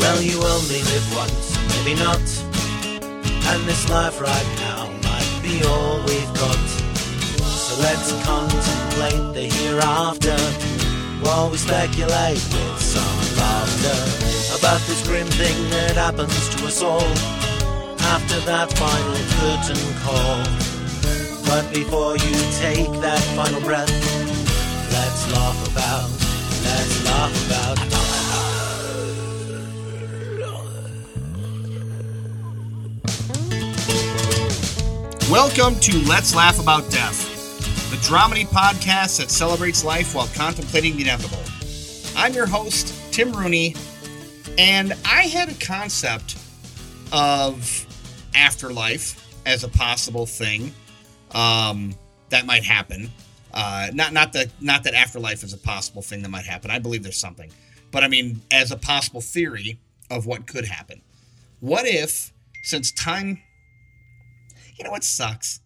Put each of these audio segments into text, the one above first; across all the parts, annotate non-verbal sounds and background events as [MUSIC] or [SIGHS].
Well, you only live once, maybe not. And this life right now might be all we've got. So let's contemplate the hereafter while we speculate with some laughter about this grim thing that happens to us all after that final curtain call. But before you take that final breath, let's laugh about, let's laugh about. Welcome to Let's Laugh About Death, the dramedy podcast that celebrates life while contemplating the inevitable. I'm your host, Tim Rooney, and I had a concept of afterlife as a possible thing um, that might happen. Uh, not not that not that afterlife is a possible thing that might happen. I believe there's something, but I mean as a possible theory of what could happen. What if, since time you know what sucks?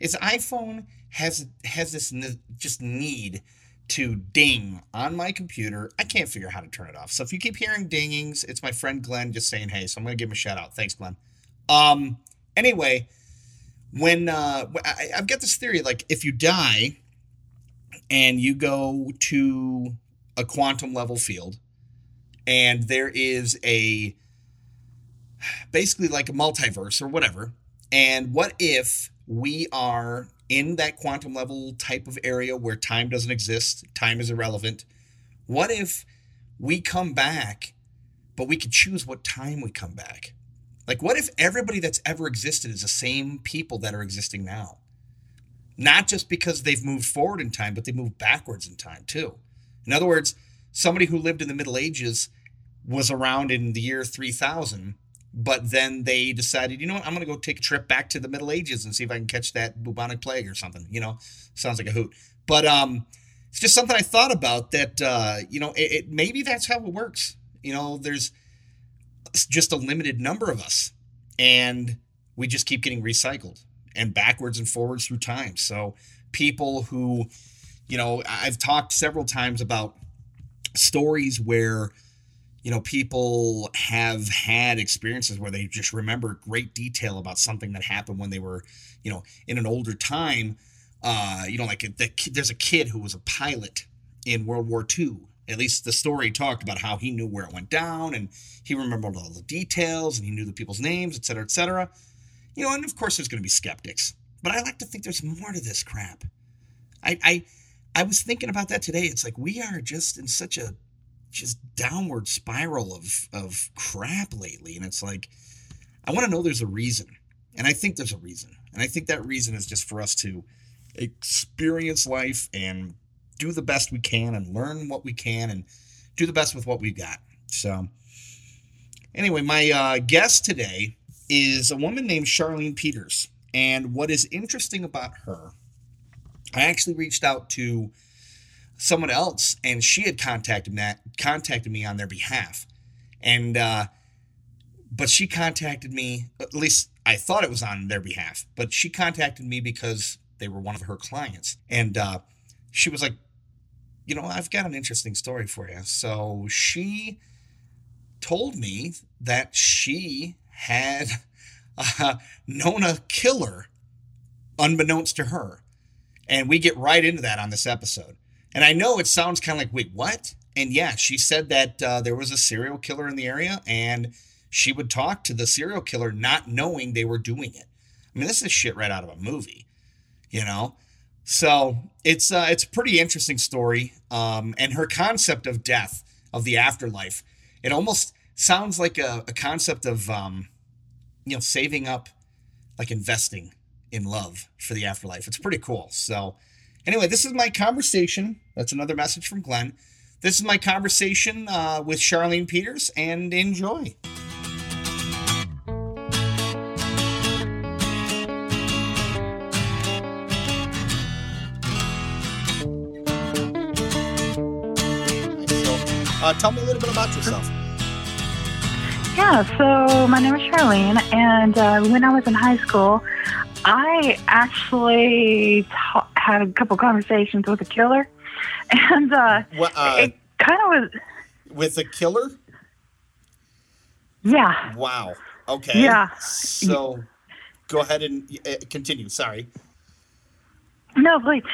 Is iphone has has this ne- just need to ding on my computer. I can't figure out how to turn it off. So if you keep hearing dingings it's my friend glenn just saying hey so i'm gonna give him a shout out. Thanks glenn. Um anyway when uh I, i've got this theory like if you die and you go to a quantum level field and there is a basically like a multiverse or whatever and what if we are in that quantum level type of area where time doesn't exist, time is irrelevant? What if we come back, but we could choose what time we come back? Like, what if everybody that's ever existed is the same people that are existing now? Not just because they've moved forward in time, but they moved backwards in time too. In other words, somebody who lived in the Middle Ages was around in the year 3000 but then they decided, you know what, I'm going to go take a trip back to the Middle Ages and see if I can catch that bubonic plague or something. You know, sounds like a hoot. But um, it's just something I thought about that, uh, you know, it, it, maybe that's how it works. You know, there's just a limited number of us and we just keep getting recycled and backwards and forwards through time. So people who, you know, I've talked several times about stories where you know, people have had experiences where they just remember great detail about something that happened when they were, you know, in an older time. Uh, you know, like the, there's a kid who was a pilot in World War II. At least the story talked about how he knew where it went down and he remembered all the details and he knew the people's names, et cetera, et cetera. You know, and of course there's going to be skeptics, but I like to think there's more to this crap. I, I, I was thinking about that today. It's like we are just in such a just downward spiral of of crap lately. And it's like i want to know there's a reason. And i think there's a reason. And i think that reason is just for us to experience life and do the best we can and learn what we can and do the best with what we've got. So anyway my uh, guest today is a woman named charlene peters. And what is interesting about her i actually reached out to someone else, and she had contacted that contacted me on their behalf, and uh, but she contacted me. At least I thought it was on their behalf, but she contacted me because they were one of her clients, and uh, she was like, you know, I've got an interesting story for you. So she told me that she had [LAUGHS] uh, known a killer unbeknownst to her. And we get right into that on this episode. And I know it sounds kind of like, wait, what? And yeah, she said that uh, there was a serial killer in the area and she would talk to the serial killer not knowing they were doing it. I mean, this is shit right out of a movie, you know? So it's uh, it's a pretty interesting story. Um, and her concept of death, of the afterlife, it almost sounds like a, a concept of, um, you know, saving up, like investing in love for the afterlife. It's pretty cool. So, Anyway, this is my conversation. That's another message from Glenn. This is my conversation uh, with Charlene Peters, and enjoy. Uh, tell me a little bit about yourself. Yeah, so my name is Charlene, and uh, when I was in high school, I actually ta- had a couple conversations with a killer, [LAUGHS] and uh, what, uh, it kind of was with a killer. Yeah. Wow. Okay. Yeah. So go ahead and uh, continue. Sorry. No, like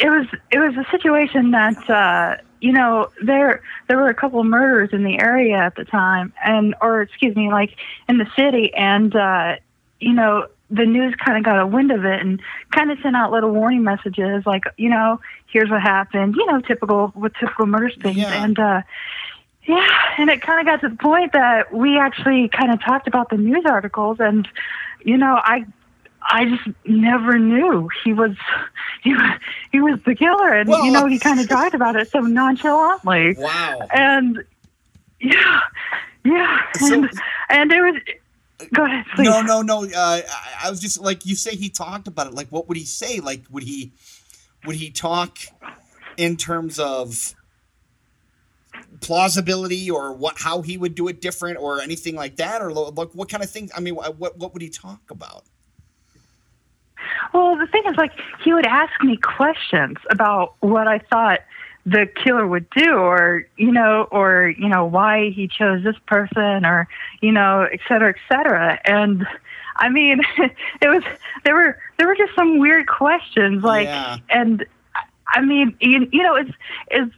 it was it was a situation that uh, you know there there were a couple of murders in the area at the time, and or excuse me, like in the city, and uh, you know the news kind of got a wind of it and kind of sent out little warning messages like you know here's what happened you know typical with typical murder things Yeah. and uh yeah and it kind of got to the point that we actually kind of talked about the news articles and you know i i just never knew he was [LAUGHS] he was he was the killer and Well- you know he kind of talked about it so nonchalantly Wow. and yeah yeah So- and, and it was go ahead please No, no, no. Uh, I, I was just like you say. He talked about it. Like, what would he say? Like, would he would he talk in terms of plausibility or what how he would do it different or anything like that or like what kind of things? I mean, what what would he talk about? Well, the thing is, like, he would ask me questions about what I thought the killer would do, or you know, or you know, why he chose this person, or you know, et cetera, et cetera. And I mean, [LAUGHS] it was there were there were just some weird questions, like, Yeah. and I mean, you, you know, it's it's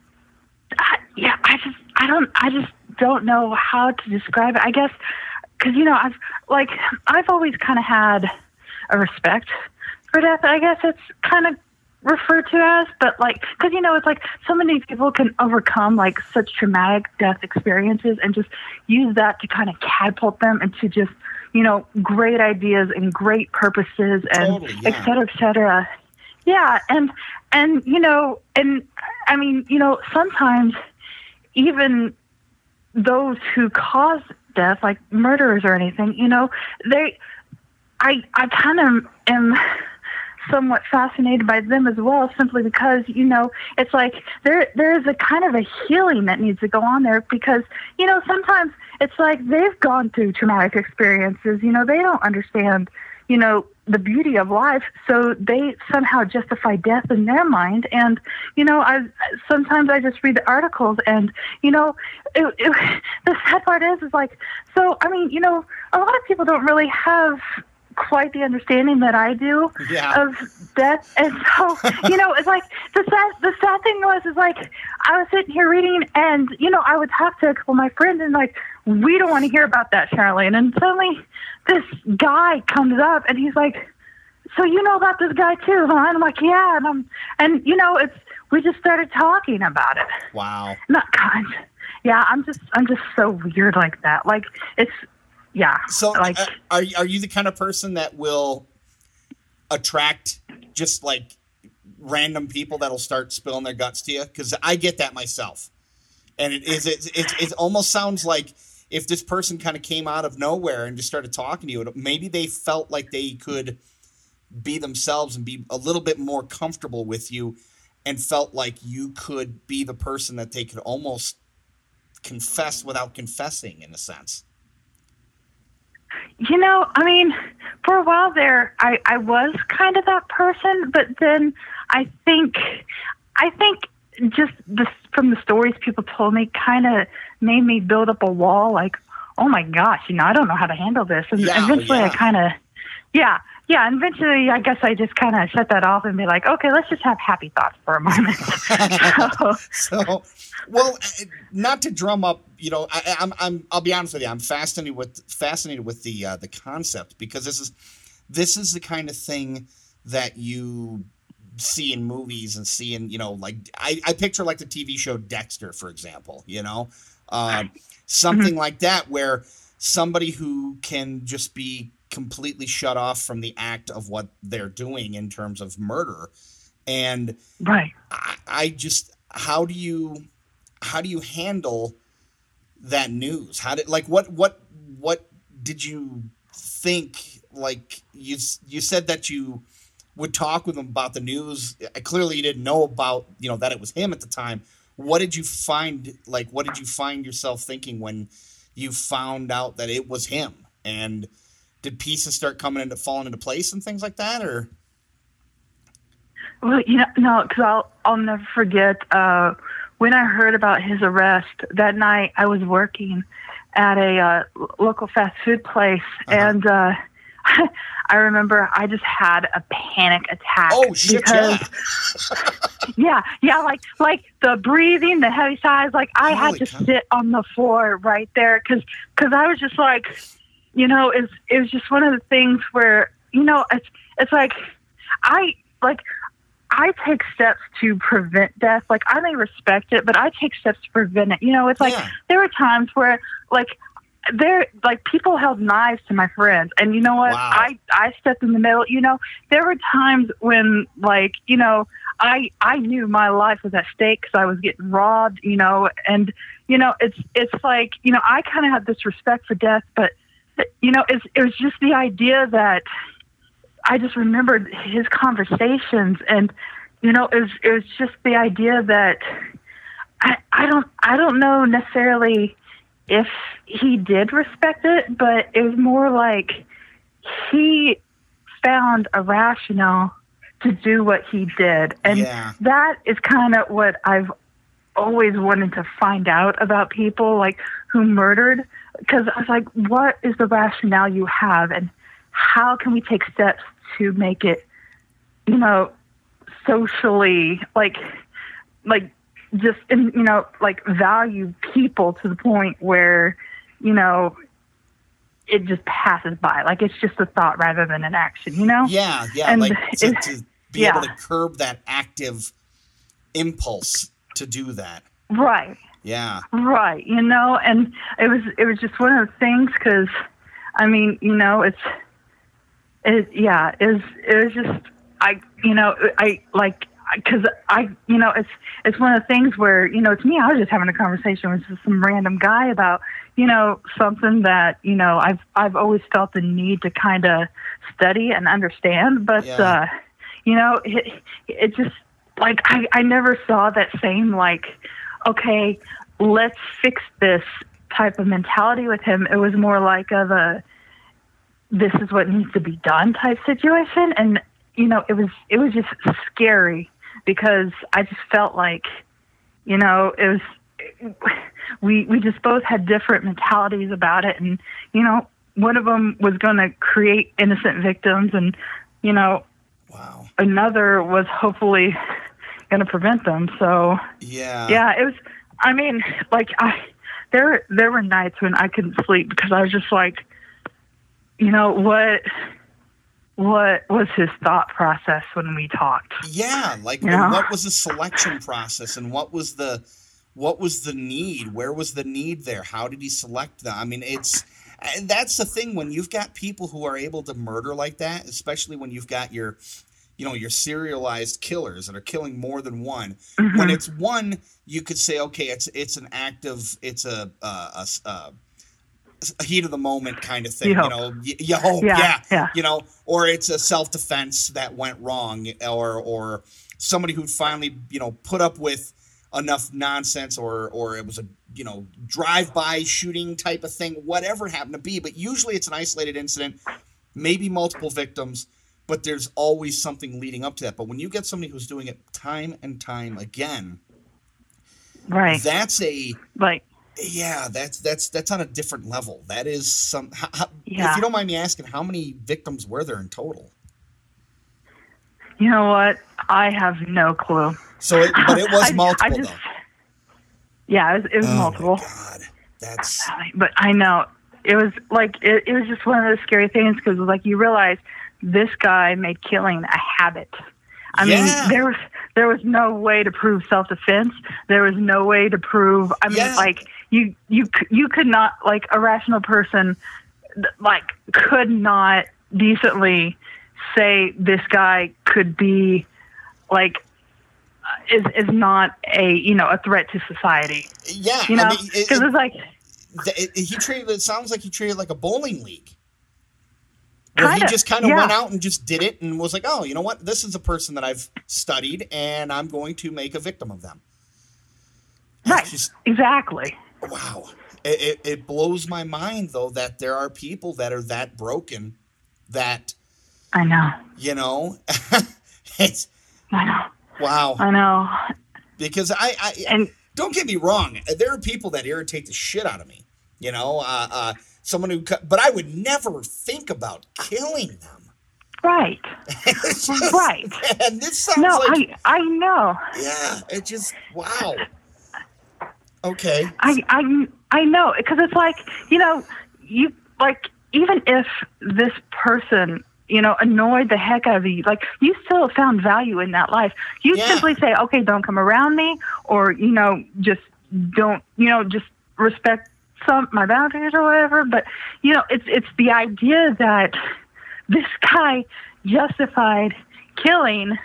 I, yeah, I just I don't I just don't know how to describe it. I guess because you know I've like I've always kind of had a respect for death. I guess it's kind of referred to as, but like because you know it's like so many people can overcome like such traumatic death experiences and just use that to kind of catapult them into just you know great ideas and great purposes and Totally, yeah. et cetera, et cetera. Yeah, and and you know, and I mean, you know, sometimes even those who cause death, like murderers or anything, you know, they, I, I kind of am somewhat fascinated by them as well, simply because you know, it's like there, there is a kind of a healing that needs to go on there because you know, sometimes it's like they've gone through traumatic experiences, you know, they don't understand, you know, the beauty of life, so they somehow justify death in their mind. And you know, I sometimes I just read the articles, and you know, it, it, [LAUGHS] the sad part is, is like, so I mean, you know, a lot of people don't really have quite the understanding that I do Yeah. of death, and so you know, it's like the sad the sad thing was is like I was sitting here reading, and you know, I would talk to a couple of my friends, and like we don't want to hear about that, Charlene, and suddenly this guy comes up, and he's like, "So you know about this guy too?" And I'm like, "Yeah," and I'm and you know, it's we just started talking about it Wow. not kind. Yeah, I'm just I'm just so weird like that. Like it's yeah. So, like uh, are are you the kind of person that will attract just like random people that'll start spilling their guts to you? Because I get that myself, and it is it it, it almost sounds like if this person kind of came out of nowhere and just started talking to you, maybe they felt like they could be themselves and be a little bit more comfortable with you, and felt like you could be the person that they could almost confess without confessing in a sense. You know, I mean, for a while there I I was kind of that person, but then I think I think just the from the stories people told me kind of made me build up a wall like, "Oh my gosh, you know, I don't know how to handle this." And Yeah, eventually I kind of yeah, yeah, and eventually I guess I just kind of shut that off and be like, "Okay, let's just have happy thoughts for a moment." [LAUGHS] so, so well uh, not to drum up you know I, I'm, I'm i'll be honest with you i'm fascinated with fascinated with the uh, the concept because this is this is the kind of thing that you see in movies and see in you know like i, I picture like the tv show dexter for example you know um, something like that where somebody who can just be completely shut off from the act of what they're doing in terms of murder and right. I, I just how do you how do you handle that news? How did like what what what did you think? Like you you said that you would talk with him about the news. Clearly, you didn't know about you know that it was him at the time. What did you find? Like, what did you find yourself thinking when you found out that it was him? And did pieces start coming into falling into place and things like that, or Well, you know, no, because I'll I'll never forget uh, when I heard about his arrest that night. I was working, at a uh, local fast food place, Uh-huh. and uh, [LAUGHS] I remember I just had a panic attack. Oh shit! because, Yeah. [LAUGHS] yeah, yeah, like like the breathing, the heavy sighs. Like I Holy had to sit on the floor right there because because I was just like, you know, it's it was just one of the things where you know it's it's like I like I take steps to prevent death. Like I may respect it, but I take steps to prevent it. You know, it's like Yeah. there were times where like there like people held knives to my friends and you know what Wow. i i stepped in the middle you know there were times when like you know i i knew my life was at stake because i was getting robbed you know and you know it's it's like you know i kind of had this respect for death but you know it's it was just the idea that i just remembered his conversations and you know it was it was just the idea that i i don't i don't know necessarily if he did respect it, but it was more like he found a rationale to do what he did. And Yeah. that is kind of what I've always wanted to find out about people like who murdered because I was like, what is the rationale you have and how can we take steps to make it, you know, socially like like just in, you know like value people to the point where you know it just passes by. Like it's just a thought rather than an action you know? Yeah, yeah, And like [LAUGHS] to, it- to be able to curb that active impulse to do that. right Yeah, right you know and it was it was just one of the things because i mean you know it's it yeah it was it was just i you know i like because I, you know, it's it's one of the things where you know, it's me. I was just having a conversation with just some random guy about you know something that you know I've I've always felt the need to kind of study and understand, but Yeah. uh, you know, it it just like I I never saw that same like, okay, let's fix this type of mentality with him. It was more like of a this is what needs to be done type situation and you know it was it was just scary because i just felt like you know it was we we just both had different mentalities about it and you know one of them was going to create innocent victims and you know wow. another was hopefully going to prevent them so Yeah, yeah it was i mean like i there there were nights when i couldn't sleep because i was just like you know what what was his thought process when we talked yeah. Like, Yeah. and what was the selection process, and what was the what was the need? Where was the need there? How did he select them? I mean, it's and that's the thing when you've got people who are able to murder like that, especially when you've got your you know your serialized killers that are killing more than one. When mm-hmm. it's one, you could say, okay, it's it's an active, it's a a, a, a, heat of the moment kind of thing. You You, know, y- you [LAUGHS] hope, Yeah, yeah, yeah. you know, or it's a self defense that went wrong, or or somebody who finally you know put up with enough nonsense, or or it was a you know drive by shooting type of thing, whatever it happened to be. But usually it's an isolated incident, maybe multiple victims. But there's always something leading up to that. But when you get somebody who's doing it time and time again, right that's a like yeah, that's that's that's on a different level. That is some. How, how, Yeah. If you don't mind me asking, how many victims were there in total? you know what i have no clue So, it, but it was [LAUGHS] I- multiple I just, though. yeah it was, it was Oh multiple God, that's but I know it was like it, it was just one of those scary things because like you realize this guy made killing a habit. I Yeah. mean, there was there was no way to prove self defense. There was no way to prove. I mean, Yeah. like you you you could not like a rational person like could not decently say this guy could be like uh, is is not a you know a threat to society. yeah. You know, I mean, it, because it's like it- it- he treated it sounds like he treated like a bowling league. Where he just kind of yeah. went out and just did it and was like, oh, you know what? This is a person that I've studied and I'm going to make a victim of them. Right, just- exactly. wow. It, it, it blows my mind, though, that there are people that are that broken that, I know. you know, [LAUGHS] it's I know. wow. I know. Because I, I And don't get me wrong, there are people that irritate the shit out of me. You know, uh, uh, someone who, cut, but I would never think about killing them. Right. [LAUGHS] Just- Right. And this sounds No, like, I I know. yeah, it just, wow. Okay. I I I know because it's like you know you like even if this person you know annoyed the heck out of you, like you still found value in that life. You Yeah. simply say, okay, don't come around me, or you know just don't you know just respect some my boundaries or whatever. But you know it's it's the idea that this guy justified killing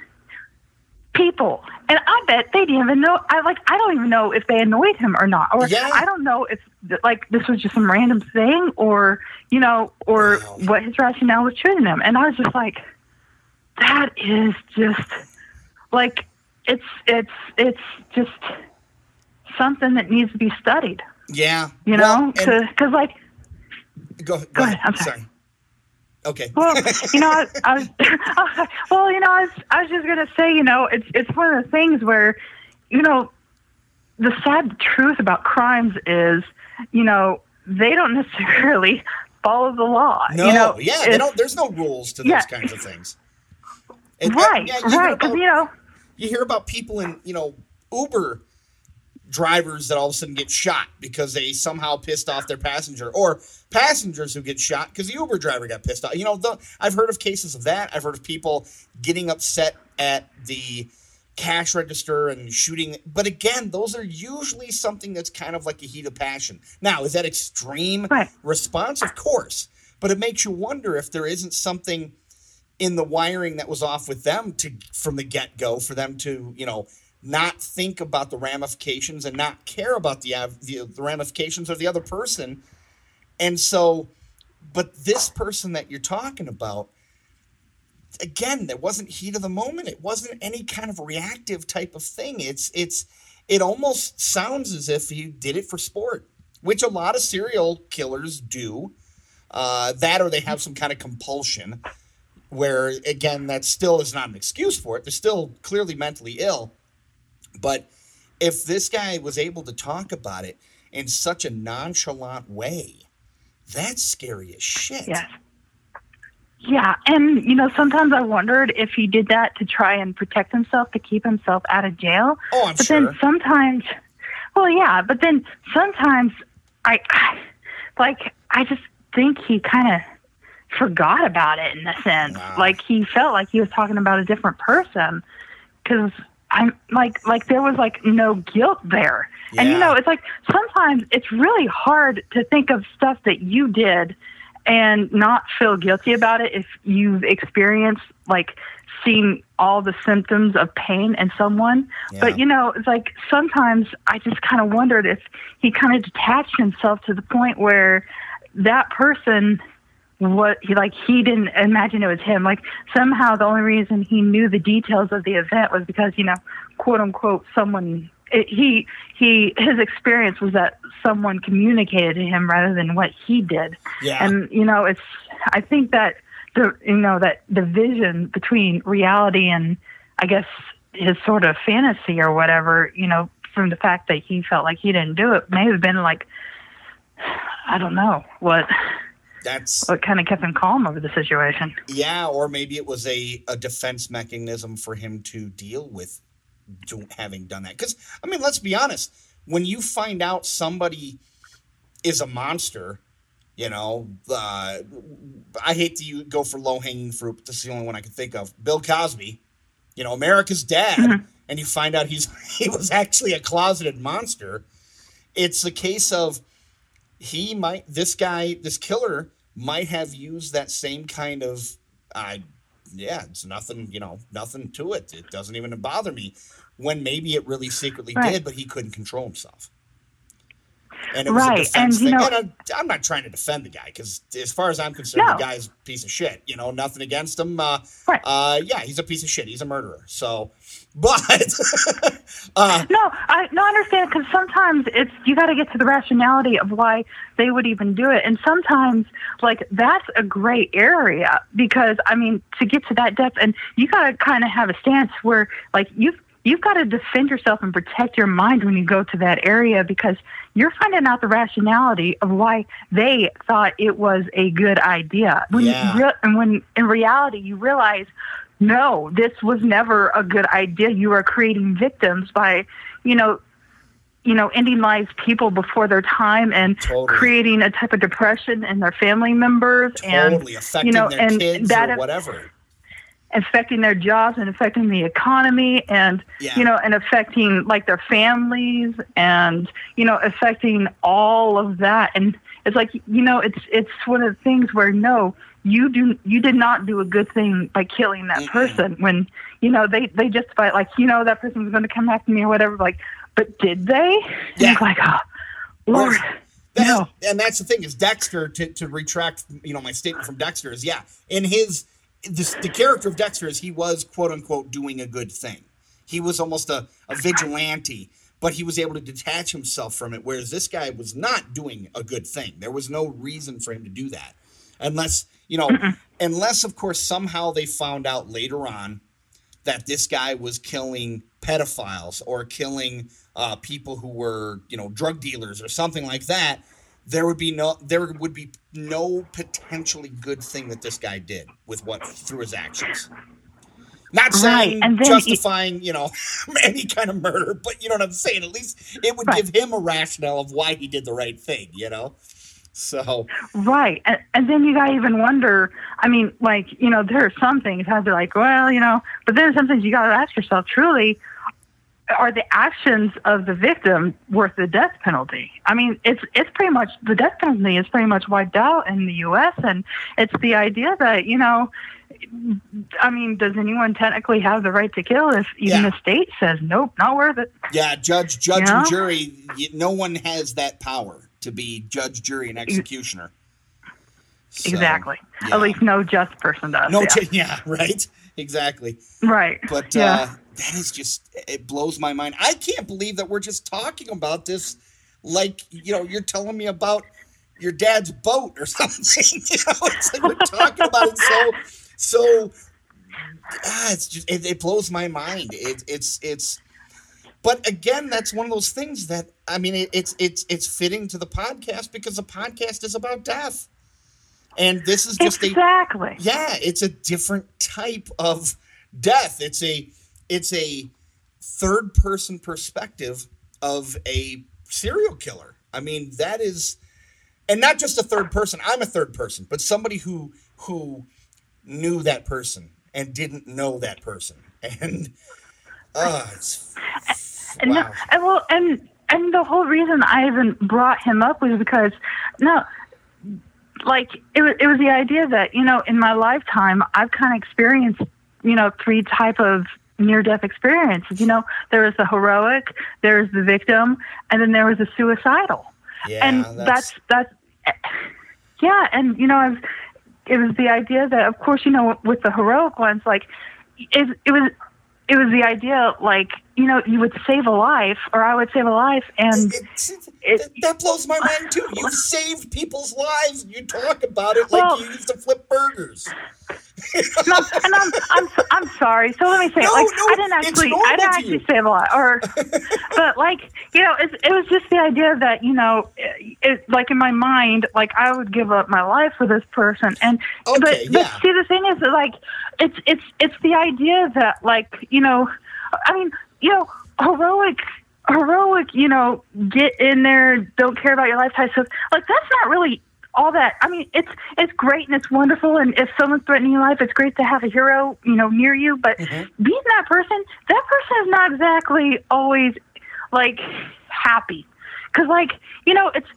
people. And I bet they didn't even know. I like. I don't even know if they annoyed him or not, or Yeah. I don't know if like this was just some random thing, or you know, or Wow. what his rationale was treating him. And I was just like, that is just like it's it's it's just something that needs to be studied. Yeah. You Well, know, because like go, go, Go ahead. ahead, I'm sorry. sorry. Okay. Well, you know, I, I was, [LAUGHS] well, you know, I was, I was just gonna say, you know, it's it's one of the things where, you know, the sad truth about crimes is, you know, they don't [LAUGHS] necessarily follow the law. No, you know, yeah, they don't. There's no rules to those kinds of things. [LAUGHS] And, uh, Right, yeah, right, because you know, you hear about people in you know Uber drivers that all of a sudden get shot because they somehow pissed off their passenger, or passengers who get shot because the Uber driver got pissed off. You know, the, I've heard of cases of that. I've heard of people getting upset at the cash register and shooting. But again, those are usually something that's kind of like a heat of passion. Now, is that extreme Right. response? Of course, but it makes you wonder if there isn't something in the wiring that was off with them to from the get go for them to you know not think about the ramifications and not care about the, the the ramifications of the other person. And so but this person that you're talking about again there wasn't heat of the moment. It wasn't any kind of reactive type of thing. It's it's it almost sounds as if he did it for sport which a lot of serial killers do. Uh, that or they have some kind of compulsion where again that still is not an excuse for it. They're still clearly mentally ill but if this guy was able to talk about it in such a nonchalant way that's scary as shit yes. Yeah, and you know, sometimes I wondered if he did that to try and protect himself, to keep himself out of jail. oh i'm but sure then sometimes well yeah but then sometimes i, I [SIGHS] like i just think he kind of forgot about it in a sense Wow. like he felt like he was talking about a different person because i'm like like there was like no guilt there and you know it's like sometimes it's really hard to think of stuff that you did and not feel guilty about it if you've experienced like seeing all the symptoms of pain in someone. Yeah. But you know, it's like sometimes I just kind of wondered if he kind of detached himself to the point where that person what he like he didn't imagine it was him. Like somehow the only reason he knew the details of the event was because you know quote unquote someone it, he he his experience was that someone communicated to him rather than what he did. Yeah. And you know it's i think that the you know that division between reality and i guess his sort of fantasy or whatever you know from the fact that he felt like he didn't do it may have been like [SIGHS] i don't know what that's what kind of kept him calm over the situation. Yeah or maybe it was a, a defense mechanism for him to deal with do, having done that. Because i mean let's be honest when you find out somebody is a monster you know uh, i hate to go for low-hanging fruit but this is the only one i can think of. Bill cosby you know america's dad and you find out he's [LAUGHS] he was actually a closeted monster. It's a case of he might this guy this killer might have used that same kind of uh, yeah it's nothing you know nothing to it it doesn't even bother me when maybe it really secretly Right. did but he couldn't control himself and it was a Right, defense and, you thing know- and I'm, I'm not trying to defend the guy because as far as i'm concerned No. the guy's a piece of shit you know nothing against him uh, Right. uh, yeah he's a piece of shit he's a murderer so [LAUGHS] but [LAUGHS] uh, no i no I understand because sometimes it's you got to get to the rationality of why they would even do it and sometimes like that's a gray area because i mean to get to that depth and you got to kind of have a stance where like you've you've got to defend yourself and protect your mind when you go to that area because you're finding out the rationality of why they thought it was a good idea. When Yeah. you re- and when in reality you realize, no, this was never a good idea. You are creating victims by, you know, you know, ending lives people before their time and Totally. creating a type of depression in their family members and totally affecting know, their and kids that or whatever. Affecting their jobs and affecting the economy and Yeah. you know and affecting like their families and you know affecting all of that and it's like you know it's it's one of the things where no you do you did not do a good thing by killing that Mm-mm. person when you know they they justify it like you know that person's going to come after me or whatever like but did they Yeah. it's like oh lord That- no And that's the thing is Dexter to, to retract you know my statement from Dexter is yeah in his this, the character of Dexter is he was quote unquote doing a good thing. He was almost a, a vigilante, but he was able to detach himself from it. Whereas this guy was not doing a good thing. There was no reason for him to do that, unless you know, unless of course somehow they found out later on that this guy was killing pedophiles or killing uh, people who were you know drug dealers or something like that there would be no there would be no potentially good thing that this guy did with what through his actions not saying Right, justifying you know [LAUGHS] any kind of murder but you know what i'm saying at least it would Right. give him a rationale of why he did the right thing you know so Right. And, and then you got to even wonder, I mean, like, you know, there are some things how they're like, well, you know, but then some things you got to ask yourself, truly, are the actions of the victim worth the death penalty? I mean, it's it's pretty much the death penalty is pretty much wiped out in the U.S. and it's the idea that you know, I mean, does anyone technically have the right to kill if even Yeah. the state says nope, not worth it? yeah judge judge You and know? jury no one has that power to be judge jury and executioner So, exactly. yeah. At least no just person does. no yeah. t- [LAUGHS] yeah right exactly right. But yeah. uh, that is just, it blows my mind. I can't believe that we're just talking about this like, you know, you're telling me about your dad's boat or [LAUGHS] something. you know, it's like we're talking about it so, so, ah, it's just, it, it blows my mind. It, it's, it's, but again, that's one of those things that, I mean, it, it's, it's, it's fitting to the podcast because the podcast is about death. And this is just a, exactly. yeah, it's a different type of death. It's a it's a third person perspective of a serial killer. I mean, that is and not just a third person. I'm a third person, but somebody who who knew that person and didn't know that person. And [LAUGHS] uh it's And no, wow. and well, and and the whole reason I even brought him up was because no, like it was it was the idea that you know in my lifetime I've kind of experienced you know three type of near death experiences. You know, there was the heroic, there was the victim, and then there was the suicidal. Yeah, and that's that's yeah, and you know, I've, it was the idea that, of course, you know, with the heroic ones, like it, it was it was the idea like you know you would save a life or I would save a life and It's- it- that- that blows my mind too. You've [LAUGHS] saved people's lives. and You talk about it like Well- you used to flip burgers. No, and I'm, I'm I'm sorry. So let me say, No, like no, I didn't actually I didn't actually save a lot, or but like you know, it's, it was just the idea that you know, it, like in my mind, like I would give up my life for this person, and Okay, but yeah. but see, the thing is, that, like it's it's it's the idea that like you know, I mean, you know, heroic. Heroic, you know, get in there, don't care about your life type stuff. Like that's not really all that. I mean it's it's great and it's wonderful. And if someone's threatening your life it's great to have a hero you know near you. But Mhm. being that person that person is not exactly always like happy. Because like you know it's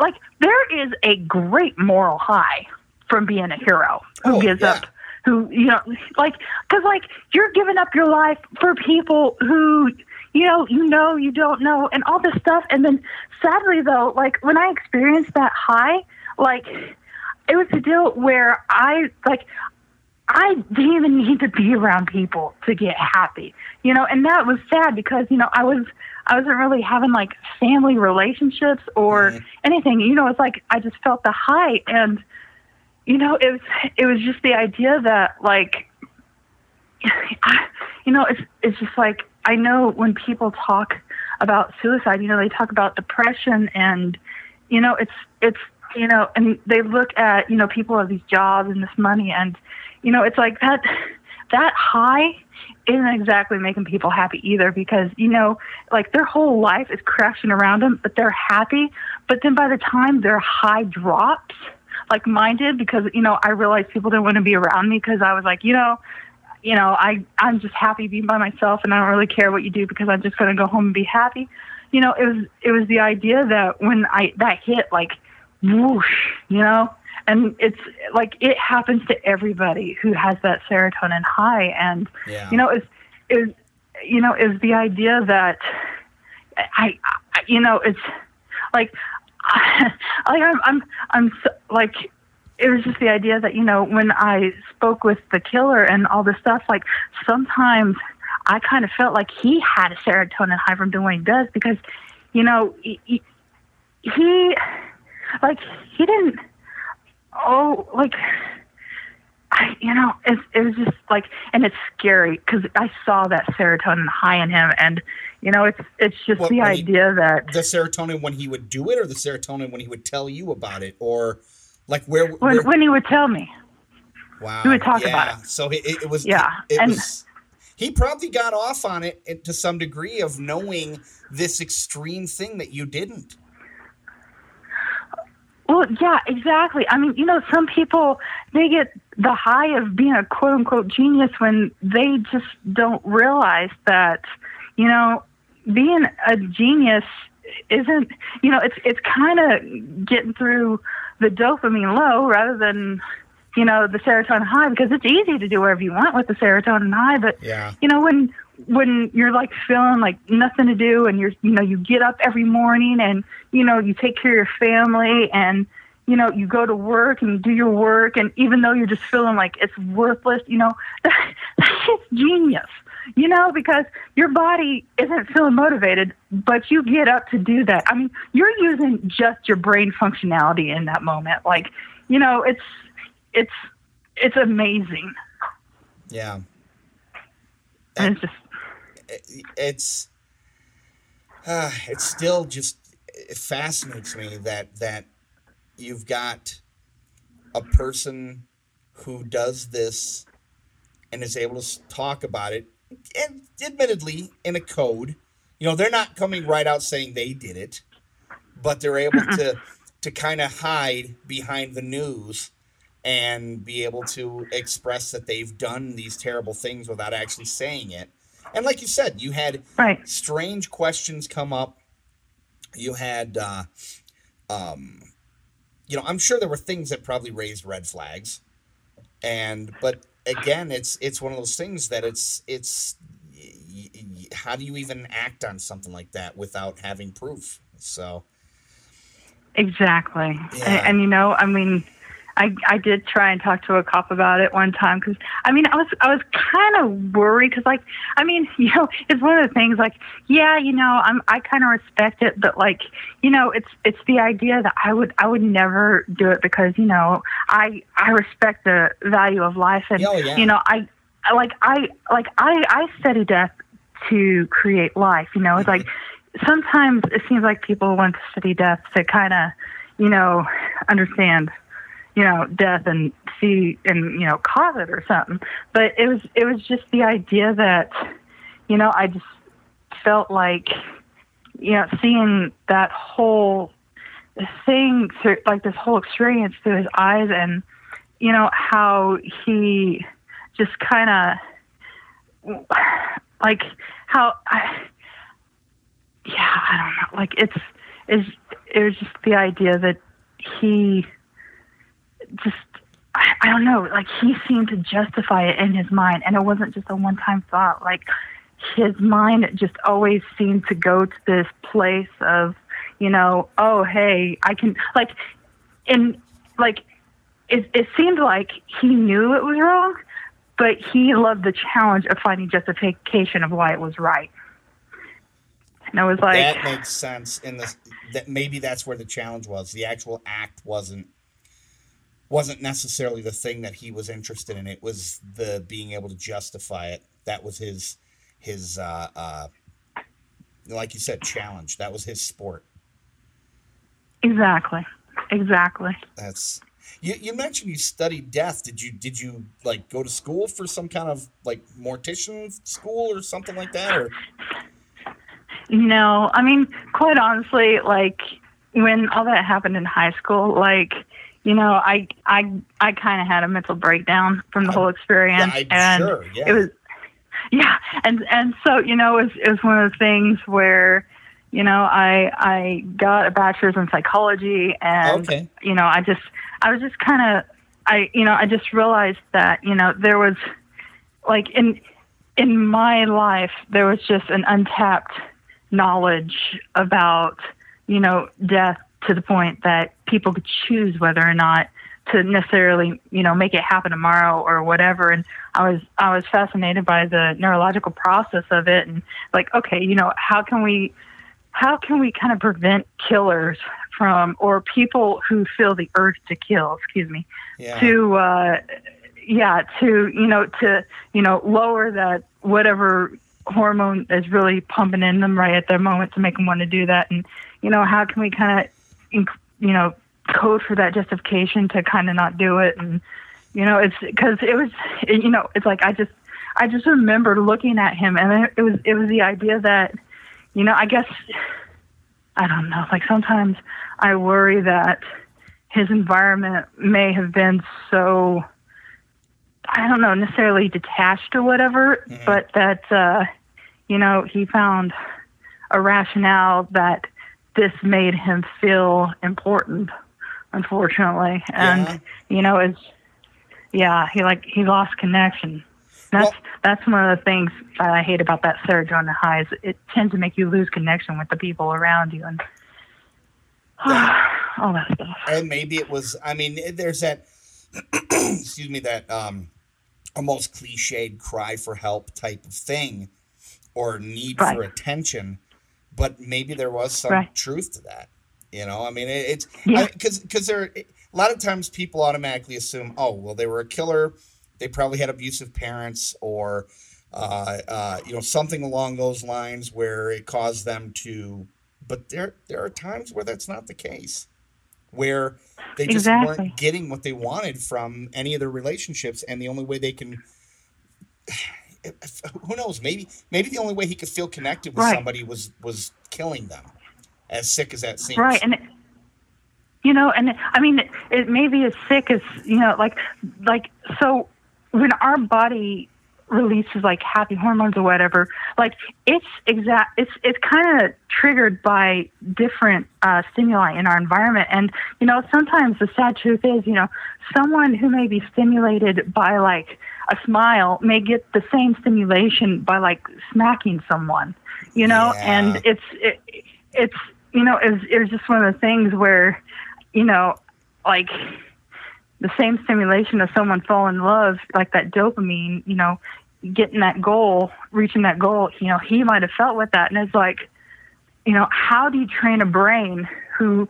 like there is a great moral high from being a hero who Oh, gives yeah. up who you know like because like you're giving up your life for people who you know you know you don't know and all this stuff. And then sadly though like when i experienced that high like it was a deal where i like I didn't even need to be around people to get happy, you know, and that was sad because you know I was I wasn't really having like family relationships or Mhm. anything, you know. It's like I just felt the high, and you know, it was it was just the idea that like, I, [SIGHS] you know, it's it's just like I know when people talk about suicide, you know, they talk about depression and, you know, it's, it's, you know, and they look at, you know, people have these jobs and this money and, you know, it's like that, that high isn't exactly making people happy either because, you know, like their whole life is crashing around them, but they're happy. But then by the time their high drops, like mine did, because, you know, I realized people didn't want to be around me because I was like, you know, you know, I I'm just happy being by myself, and I don't really care what you do because I'm just going to go home and be happy. You know, it was it was the idea that when I that hit like whoosh, you know, and it's like it happens to everybody who has that serotonin high, and Yeah. you know, is is you know is the idea that I, I you know it's like [LAUGHS] like I'm I'm I'm so, like it was just the idea that you know when I spoke with the killer and all this stuff like sometimes I kind of felt like he had a serotonin high from doing what he does because you know he, he like he didn't oh like I you know it, it was just like and it's scary because I saw that serotonin high in him and you know it's it's just the when he- idea that the serotonin when he would do it, or the serotonin when he would tell you about it, or like where? when where when he would tell me wow, he would talk yeah. about it. So it, it was Yeah, It, and- was. He probably got off on it to some degree of knowing this extreme thing that you didn't. Well, yeah, exactly. I mean, you know, some people they get the high of being a quote unquote genius when they just don't realize that, you know, being a genius isn't, you know, it's it's kind of getting through the dopamine low rather than, you know, the serotonin high because it's easy to do whatever you want with the serotonin high, but Yeah. you know when when you're like feeling like nothing to do and you're you know you get up every morning and you know you take care of your family and you know you go to work and you do your work and even though you're just feeling like it's worthless you know [LAUGHS] that, genius you know because your body isn't feeling motivated but you get up to do that. I mean you're using just your brain functionality in that moment. Like you know it's it's it's amazing. Yeah. and it's just it's uh, it still just it fascinates me that that you've got a person who does this and is able to talk about it and admittedly in a code. You know they're not coming right out saying they did it but they're able to to kind of hide behind the news and be able to express that they've done these terrible things without actually saying it and like you said you had right strange questions come up. You had, uh, um, you know, I'm sure there were things that probably raised red flags, and but again, it's it's one of those things that it's it's y- y- how do you even act on something like that without having proof? So Exactly. Yeah. And, and you know, I mean, I I did try and talk to a cop about it one time because I mean, I was I was kind of worried because like I mean, [LAUGHS] you know, it's one of the things like yeah, you know, I'm I kind of respect it, but like you know, it's it's the idea that I would I would never do it because you know I I respect the value of life and Oh, yeah. you know I I like I like I I study death to create life. You know, it's like mm-hmm. sometimes it seems like people want to study death to kind of, you know, understand, you know, death and see and you know cause it or something. But it was it was just the idea that, you know, I just felt like, you know, seeing that whole thing through like this whole experience through his eyes and you know how he just kind of like how I yeah I don't know like it's is it was just the idea that he just I, don't know like he seemed to justify it in his mind and it wasn't just a one time thought like his mind just always seemed to go to this place of you know oh hey I can like and like it, it seemed like he knew it was wrong, but he loved the challenge of finding justification of why it was right. And I was like, that makes sense. In the that maybe that's where the challenge was. The actual act wasn't wasn't necessarily the thing that he was interested in. It was the being able to justify it. That was his his uh, uh, like you said, challenge. That was his sport. Exactly. Exactly. That's you, you mentioned you studied death. Did you did you like go to school for some kind of like mortician school or something like that? Or No, I mean, quite honestly, like when all that happened in high school, like you know, I I I kind of had a mental breakdown from the oh, whole experience, I'm and sure, yeah. it was yeah, and and so you know, it was it was one of the things where you know I I got a bachelor's in psychology, and Okay. you know, I just I was just kind of I you know I just realized that you know there was like in in my life there was just an untapped knowledge about you know death to the point that people could choose whether or not to necessarily you know make it happen tomorrow or whatever and i was i was fascinated by the neurological process of it and like okay you know how can we how can we kind of prevent killers from or people who feel the urge to kill excuse me yeah. to uh yeah to you know to you know lower that whatever hormone is really pumping in them right at their moment to make them want to do that and you know how can we kind of you know code for that justification to kind of not do it and you know it's because it was it, you know it's like i just i just remember looking at him and it, was it was the idea that you know i guess i don't know like sometimes i worry that his environment may have been so I don't know necessarily detached or whatever, Mhm. but that uh, you know he found a rationale that this made him feel important. Unfortunately, and Yeah. you know it's yeah he like he lost connection. That's Well- that's one of the things that I hate about that surge on the highs. it tends to make you lose connection with the people around you and [SIGHS] all that stuff. and maybe it was i mean there's that [CLEARS THROAT] excuse me that um almost cliched cry for help type of thing or need for attention but maybe there was some Right. truth to that you know i mean it, it's Yeah. because because there a lot of times people automatically assume oh well they were a killer they probably had abusive parents or uh, uh, you know something along those lines where it caused them to but there there are times where that's not the case where they just Exactly. weren't getting what they wanted from any of their relationships and the only way they can who knows maybe maybe the only way he could feel connected with Right. somebody was was killing them as sick as that seems Right, and it, you know, and I mean, it, it may be as sick as you know, like, like so when our body releases like happy hormones or whatever, like it's exact, it's it's kind of triggered by different uh, stimuli in our environment, and you know, sometimes the sad truth is, you know, someone who may be stimulated by like a smile may get the same stimulation by like smacking someone, you know, Yeah. and it's it, it's you know it's it's just one of the things where you know like the same stimulation of someone falling in love like that dopamine you know getting that goal reaching that goal you know he might have felt with that. And it's like you know how do you train a brain who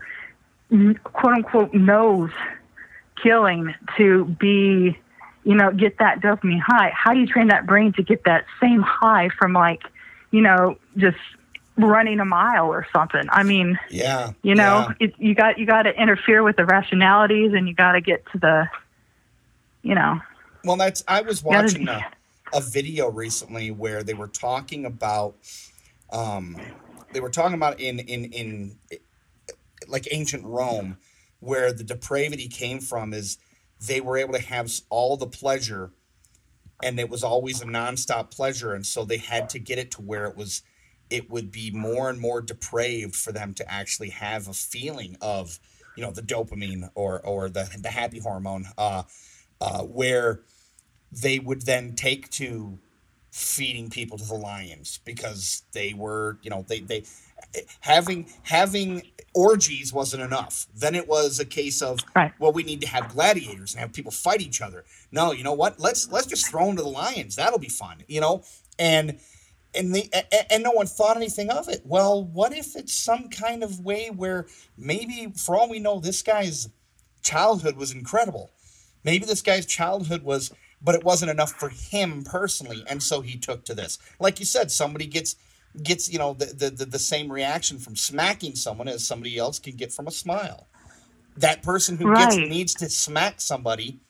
quote unquote knows killing to be you know get that dopamine high? How do you train that brain to get that same high from like you know just running a mile or something. I mean yeah you know yeah. it, you got you got to interfere with the rationalities and you got to get to the you know. Well that's i was watching a, a video recently where they were talking about um they were talking about in in in like ancient rome where the depravity came from is they were able to have all the pleasure and it was always a nonstop pleasure. And so they had to get it to where it was it would be more and more depraved for them to actually have a feeling of you know the dopamine or or the the happy hormone uh uh where they would then take to feeding people to the lions because they were you know they they having having orgies wasn't enough. Then it was a case of Right. well we need to have gladiators and have people fight each other. No you know what? Let's let's just throw them to the lions. That'll be fun you know? And and the and, and no one thought anything of it well what if it's some kind of way where maybe for all we know this guy's childhood was incredible maybe this guy's childhood was but it wasn't enough for him personally, and so he took to this. Like you said, somebody gets gets you know the the, the, the same reaction from smacking someone as somebody else can get from a smile. That person who gets needs to smack somebody,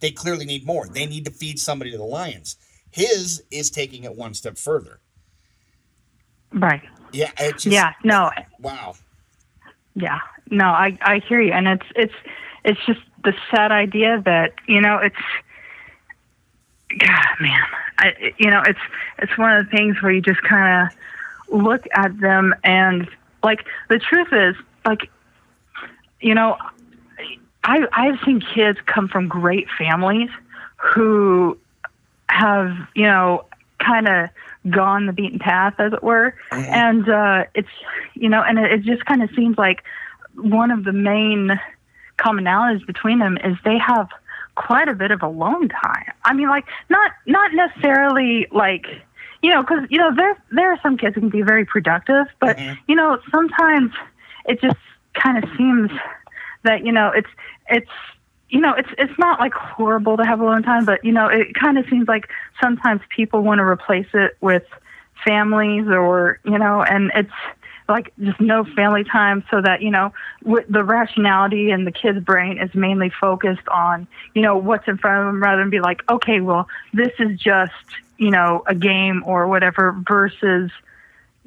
they clearly need more. They need to feed somebody to the lions. His is taking it one step further. Right. Yeah, just, Yeah. No. Wow. Yeah. No. I I hear you, and it's it's it's just the sad idea that you know it's. God, man, I you know it's it's one of the things where you just kind of look at them and like the truth is like you know I I've seen kids come from great families who have you know kind of gone the beaten path as it were. And uh it's you know and it, it just kind of seems like one of the main commonalities between them is they have quite a bit of alone time. I mean like not not necessarily like you know because you know there there are some kids who can be very productive but Mhm. you know sometimes it just kind of seems that you know it's it's you know it's it's not like horrible to have alone time but you know it kind of seems like sometimes people want to replace it with families or you know and it's like just no family time so that you know w- the rationality in the kid's brain is mainly focused on you know what's in front of them rather than be like okay well this is just you know a game or whatever versus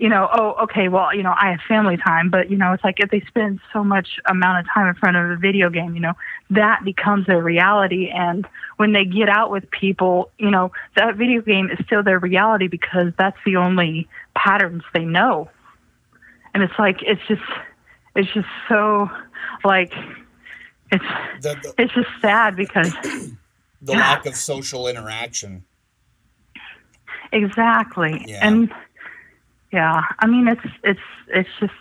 you know, oh, okay, well, you know, I have family time, but you know, it's like if they spend so much amount of time in front of a video game, you know, that becomes their reality. And when they get out with people, you know, that video game is still their reality because that's the only patterns they know. And it's like it's just, it's just so, like, it's The, the, it's just sad because the lack of social interaction. Exactly. Yeah. And yeah, I mean it's it's it's just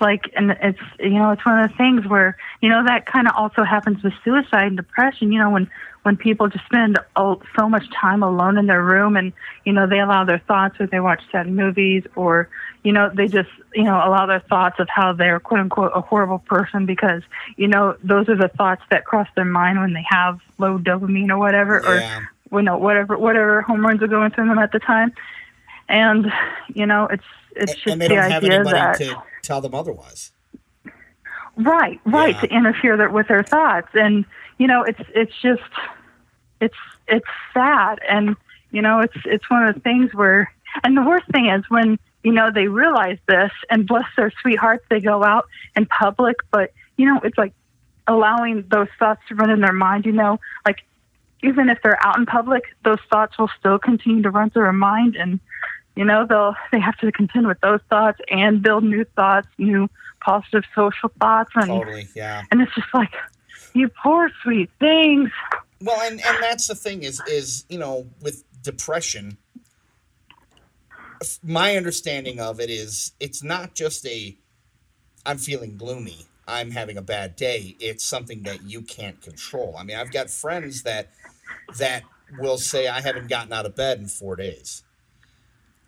like and it's you know it's one of the things where you know that kind of also happens with suicide and depression you know when when people just spend oh, so much time alone in their room and you know they allow their thoughts or they watch sad movies or you know they just you know allow their thoughts of how they're quote unquote a horrible person because you know those are the thoughts that cross their mind when they have low dopamine or whatever or you know whatever whatever hormones are going through them at the time and you know it's it's just and they the don't have idea anybody that to tell them otherwise. right right Yeah. to interfere with their thoughts and you know it's it's just it's it's sad and you know it's it's one of the things where and the worst thing is when you know they realize this and bless their sweethearts they go out in public but you know it's like allowing those thoughts to run in their mind you know like even if they're out in public those thoughts will still continue to run through their mind and you know they'll [LAUGHS] they have to contend with those thoughts and build new thoughts new positive social thoughts and Totally, yeah. and it's just like you poor sweet things Well, and and that's the thing is is you know with depression, my understanding of it is it's not just a I'm feeling gloomy. I'm having a bad day. It's something that you can't control. I mean, I've got friends that that will say I haven't gotten out of bed in 4 days.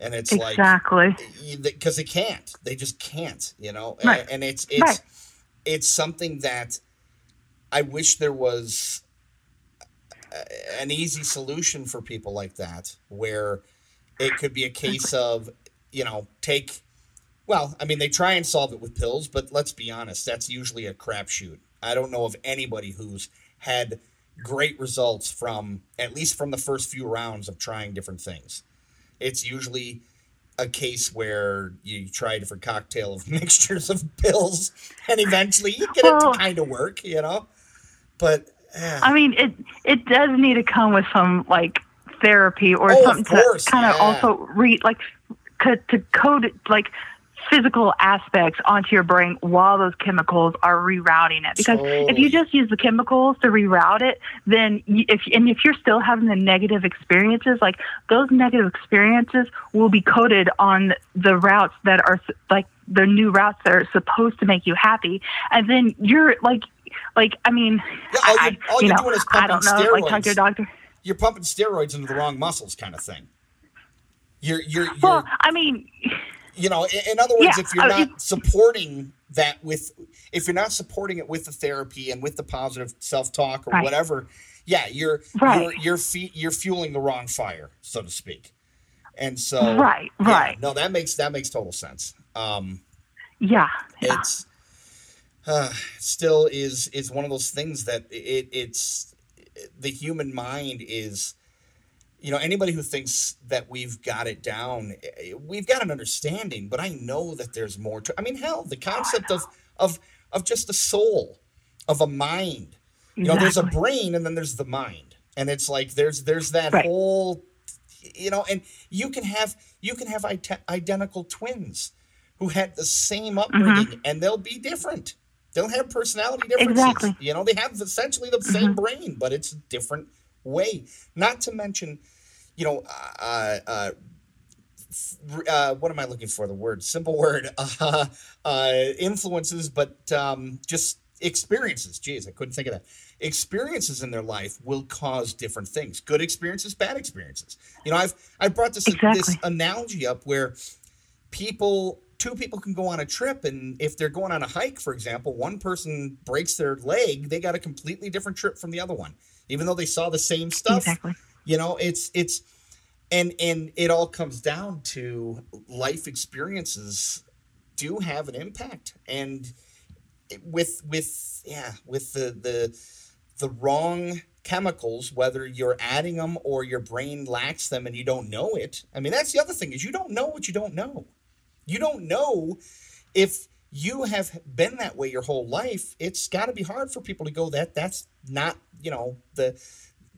And it's like exactly because they can't. They just can't, you know. Right. And, and it's it's Right. it's something that I wish there was a- an easy solution for people like that, where it could be a case of you know take. Well, I mean, they try and solve it with pills, but let's be honest, that's usually a crapshoot. I don't know of anybody who's had great results from at least from the first few rounds of trying different things. It's usually a case where you try a different cocktail of [LAUGHS] mixtures of pills, and eventually you get it to kind of work, you know. But eh, i mean it it does need to come with some like therapy or Oh, something to kind of yeah. also read like co- to code it, like physical aspects onto your brain while those chemicals are rerouting it because oh. if you just use the chemicals to reroute it then you, if and if you're still having the negative experiences like those negative experiences will be coded on the routes that are like the new routes that are supposed to make you happy and then you're like like i mean Yeah, all I, you're- all you you're know doing is i don't know pumping like talk to your steroids. doctor you're pumping steroids into the wrong muscles, kind of thing. You're you're you're well i mean you know, in, in other words, Yeah, if you're uh, not supporting that with, if you're not supporting it with the therapy and with the positive self talk or Right. whatever, yeah, you're Right. you're you're, fe- you're fueling the wrong fire, so to speak. And so, Right, yeah, right. no, that makes that makes total sense. Um, Yeah. yeah. it's uh, still is is one of those things that it it's the human mind is you know anybody who thinks that we've got it down eh, eh, we've got an understanding but i know that there's more to i mean hell the concept of of of just a soul of a mind. You know there's a brain and then there's the mind. And it's like there's there's that Right. whole you know and you can have you can have ite- identical twins who had the same mm-hmm. upbringing and they'll be different. They'll have personality differences. Exactly. you know they have essentially the same mm-hmm. brain but it's a different way not to mention you know uh, uh, uh, what am I looking for? The word, simple word, [LAUGHS] uh, uh, influences, but um, just experiences. Geez, I couldn't think of that. Experiences in their life will cause different things. Good experiences, bad experiences. You know, I've I brought this this analogy up where people two people can go on a trip and if they're going on a hike for example one person breaks their leg they got a completely different trip from the other one even though they saw the same stuff Exactly. you know it's it's and and it all comes down to life experiences do have an impact and it- with with yeah with the the the wrong chemicals whether you're adding them or your brain lacks them and you don't know it i mean that's the other thing is you don't know what you don't know you don't know if you have been that way your whole life it's got to be hard for people to go that that's not you know the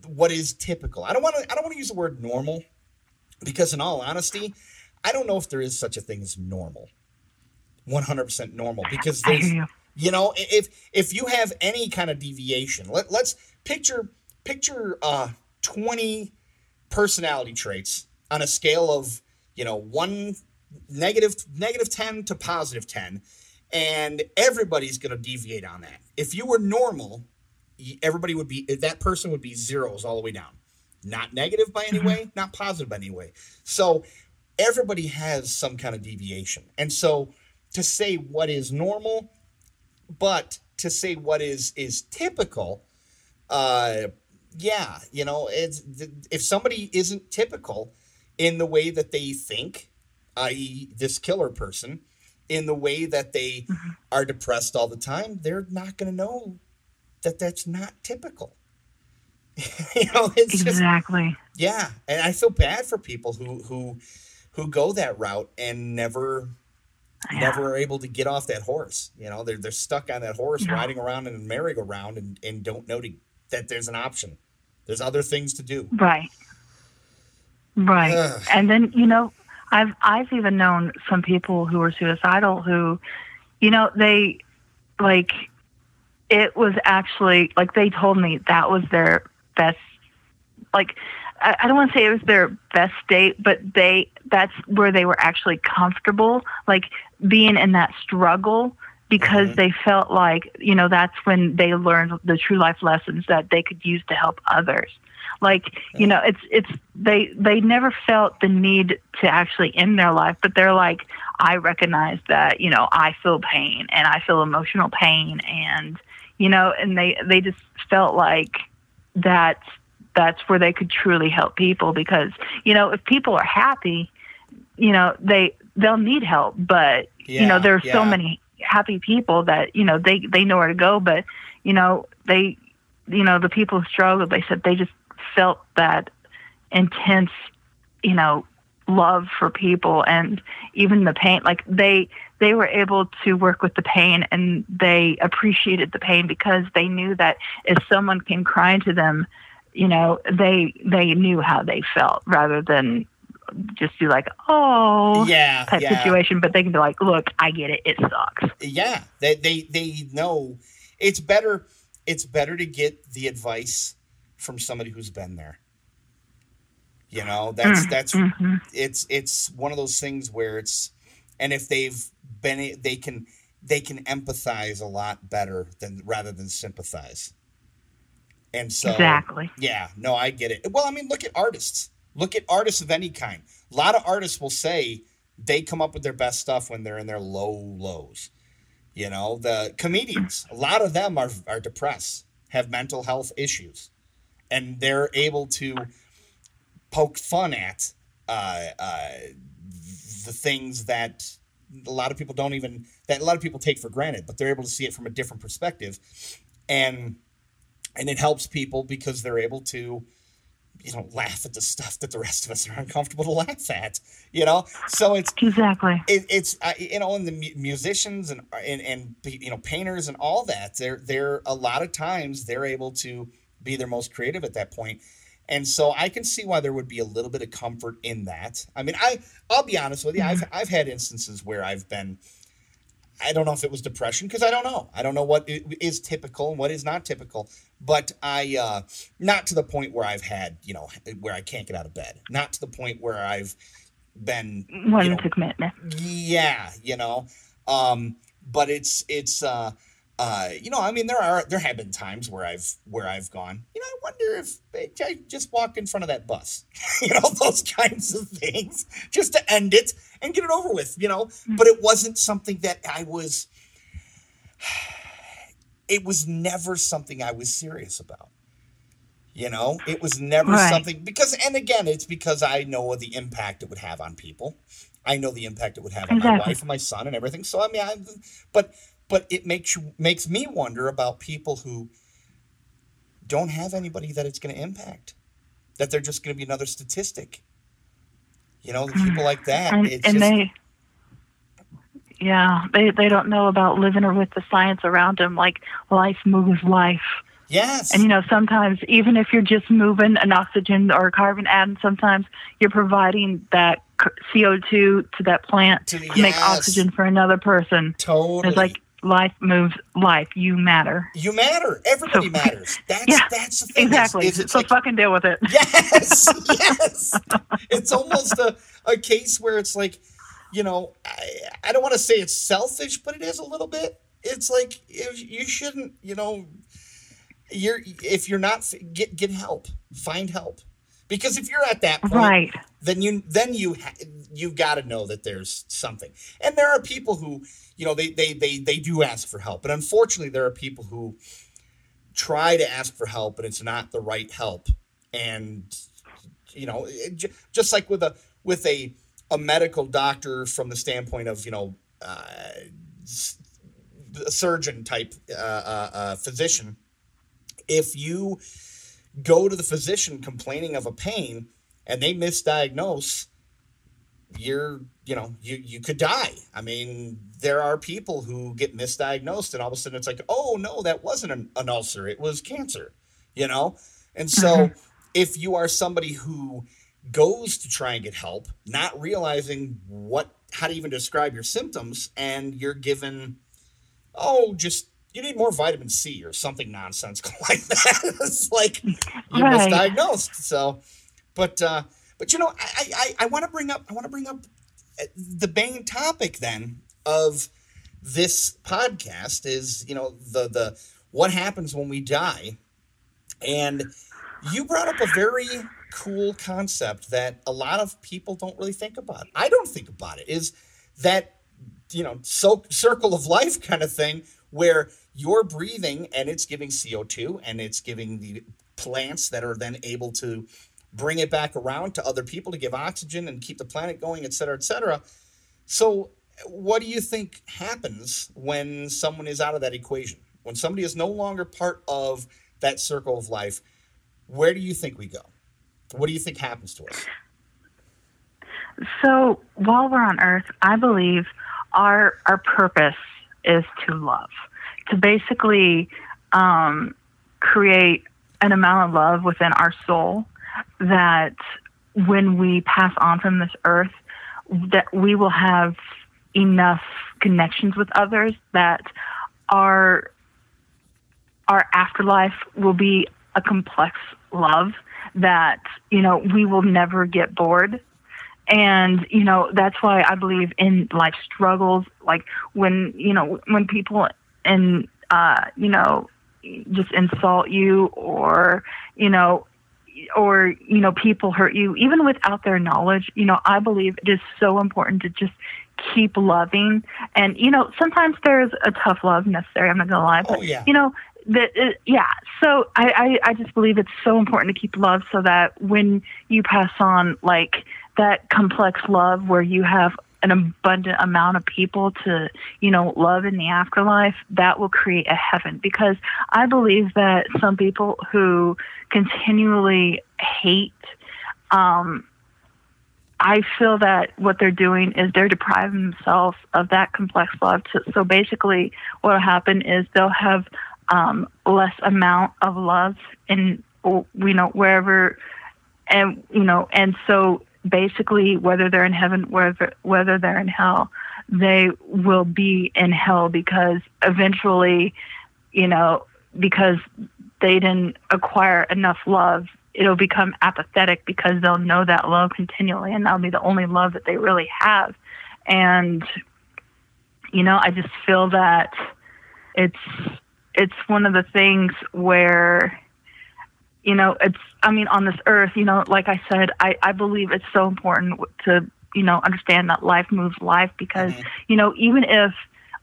what is typical. I don't want to i don't want to use the word normal because in all honesty i don't know if there is such a thing as normal. 100% normal because there's you. know if if you have any kind of deviation let, let's picture picture uh 20 personality traits on a scale of you know one negative negative 10 to positive 10 and everybody's going to deviate on that. If you were normal everybody would be that person would be zeros all the way down. Not negative by any way not positive by any way. So everybody has some kind of deviation. And so to say what is normal but to say what is is typical uh yeah you know it's if somebody isn't typical in the way that they think i.e this killer person in the way that they mm-hmm. are depressed all the time they're not going to know that that's not typical [LAUGHS] you know it's just Exactly. yeah, and I feel bad for people who who who go that route and never Yeah. never are able to get off that horse. You know, they're they're stuck on that horse No. riding around in a merry-go-round and, and don't know to, that there's an option. There's other things to do. Right. Right. Ugh. And then, you know, I've I've even known some people who were suicidal who, you know, they like it was actually like they told me that was their best like I, I don't want to say it was their best date, but they that's where they were actually comfortable, like being in that struggle because Mhm. they felt like, you know, that's when they learned the true life lessons that they could use to help others. Like, you know, it's it's they they never felt the need to actually end their life, but they're like, I recognize that, you know, I feel pain and I feel emotional pain. And you know, and they they just felt like that that's where they could truly help people because you know if people are happy you know they they'll need help but you know there are so many happy people that you know they they know where to go but you know they you know the people who struggled they said they just felt that intense you know love for people and even the pain like they they were able to work with the pain and they appreciated the pain because they knew that if someone came crying to them you know they they knew how they felt rather than just be like oh Yeah, type yeah. situation. But they can be like look i get it. It sucks. Yeah they, they they know. It's better it's better to get the advice from somebody who's been there you know that's that's Mhm. it's it's one of those things where it's and if they've been they can they can empathize a lot better than rather than sympathize and so exactly yeah, no, I get it. Well, I mean, look at artists. Look at artists of any kind. A lot of artists will say they come up with their best stuff when they're in their low lows. You know, the comedians, a lot of them are, are depressed, have mental health issues, and they're able to poke fun at uh, uh, the things that a lot of people don't even that a lot of people take for granted, but they're able to see it from a different perspective, and and it helps people because they're able to you know laugh at the stuff that the rest of us are uncomfortable to laugh at you know? So it's exactly. it, it's uh, you know and the mu- musicians and, and and you know painters and all that they're they're a lot of times they're able to be their most creative at that point and so I can see why there would be a little bit of comfort in that. I mean, I I'll be honest with you. I've I've had instances where I've been I don't know if it was depression because I don't know. I don't know what is typical and what is not typical. But I, uh, not to the point where I've had, you know, where I can't get out of bed. Not to the point where I've been wanting you know, to commit. Yeah, you know. Um, but it's it's uh, uh, you know, I mean, there are there have been times where I've where I've gone, you know, I wonder if I just walk in front of that bus, [LAUGHS] you know, those kinds of things, just to end it and get it over with, you know. Mm-hmm. But it wasn't something that I was. [SIGHS] It was never something I was serious about. You know, it was never right. something because, and again, it's because I know the impact it would have on people. I know the impact it would have on exactly. my wife and my son and everything. So I mean, I, but but it makes you makes me wonder about people who don't have anybody that it's going to impact that they're just going to be another statistic you know people like that and, and just, they yeah they they don't know about living with the science around them like life moves life Yes. And you know, sometimes even if you're just moving an oxygen or a carbon atom, sometimes you're providing that CO2 to that plant to, to yes. make oxygen for another person. Totally. It's like life moves life. You matter. You matter. Everybody so, matters. That's yeah, that's the thing. Exactly. So like, fucking deal with it. Yes. [LAUGHS] yes. it's almost a, a case where it's like, you know, I, I don't want to say it's selfish, but it is a little bit. It's like you shouldn't, you know, you're if you're not get get help, find help. Because if you're at that point, right. then you then you you've got to know that there's something. And there are people who, you know, they they they they do ask for help. But unfortunately, there are people who try to ask for help, but it's not the right help. And you know, it, just like with a with a a medical doctor from the standpoint of you know uh, a surgeon type uh, uh, uh physician, if you go to the physician complaining of a pain and they misdiagnose, you're you know you you could die. I mean, there are people who get misdiagnosed and all of a sudden it's like, oh no, that wasn't an, an ulcer, it was cancer. You know, and so mm-hmm. if you are somebody who goes to try and get help, not realizing what how to even describe your symptoms, and you're given, oh, just you need more vitamin C or something nonsensical [LAUGHS] like that. it's like you right. misdiagnosed. So, but uh, but you know, I I, I want to bring up I want to bring up uh, the main topic then of this podcast is you know the the what happens when we die, and you brought up a very cool concept that a lot of people don't really think about. I don't think about it. Is that you know so circle of life kind of thing where you're breathing and it's giving CO2 and it's giving the plants that are then able to bring it back around to other people to give oxygen and keep the planet going, et cetera, et cetera. So, what do you think happens when someone is out of that equation? When somebody is no longer part of that circle of life, where do you think we go? What do you think happens to us? So, while we're on Earth, I believe our our purpose is to love to basically um, create an amount of love within our soul that when we pass on from this earth, that we will have enough connections with others that our our afterlife will be a complex love that you know we will never get bored. And you know that's why i believe in life struggles like when you know when people and uh, you know just insult you or you know or you know people hurt you even without their knowledge you know i believe it is so important to just keep loving and you know sometimes there's a tough love necessary i'm not gonna lie but Oh, yeah. you know that uh, yeah so I, I i just believe it's so important to keep love so that when you pass on like that complex love where you have an abundant amount of people to you know love in the afterlife that will create a heaven because i believe that some people who continually hate um I feel that what they're doing is they're depriving themselves of that complex love. So basically, what will happen is they'll have um, less amount of love in you know wherever, and you know, and so basically, whether they're in heaven, whether whether they're in hell, they will be in hell because eventually, you know, because they didn't acquire enough love it'll become apathetic because they'll know that love continually and that'll be the only love that they really have. And you know i just feel that it's it's one of the things where you know it's i mean on this earth you know like i said i i believe it's so important to you know understand that life moves life because Mhm. you know even if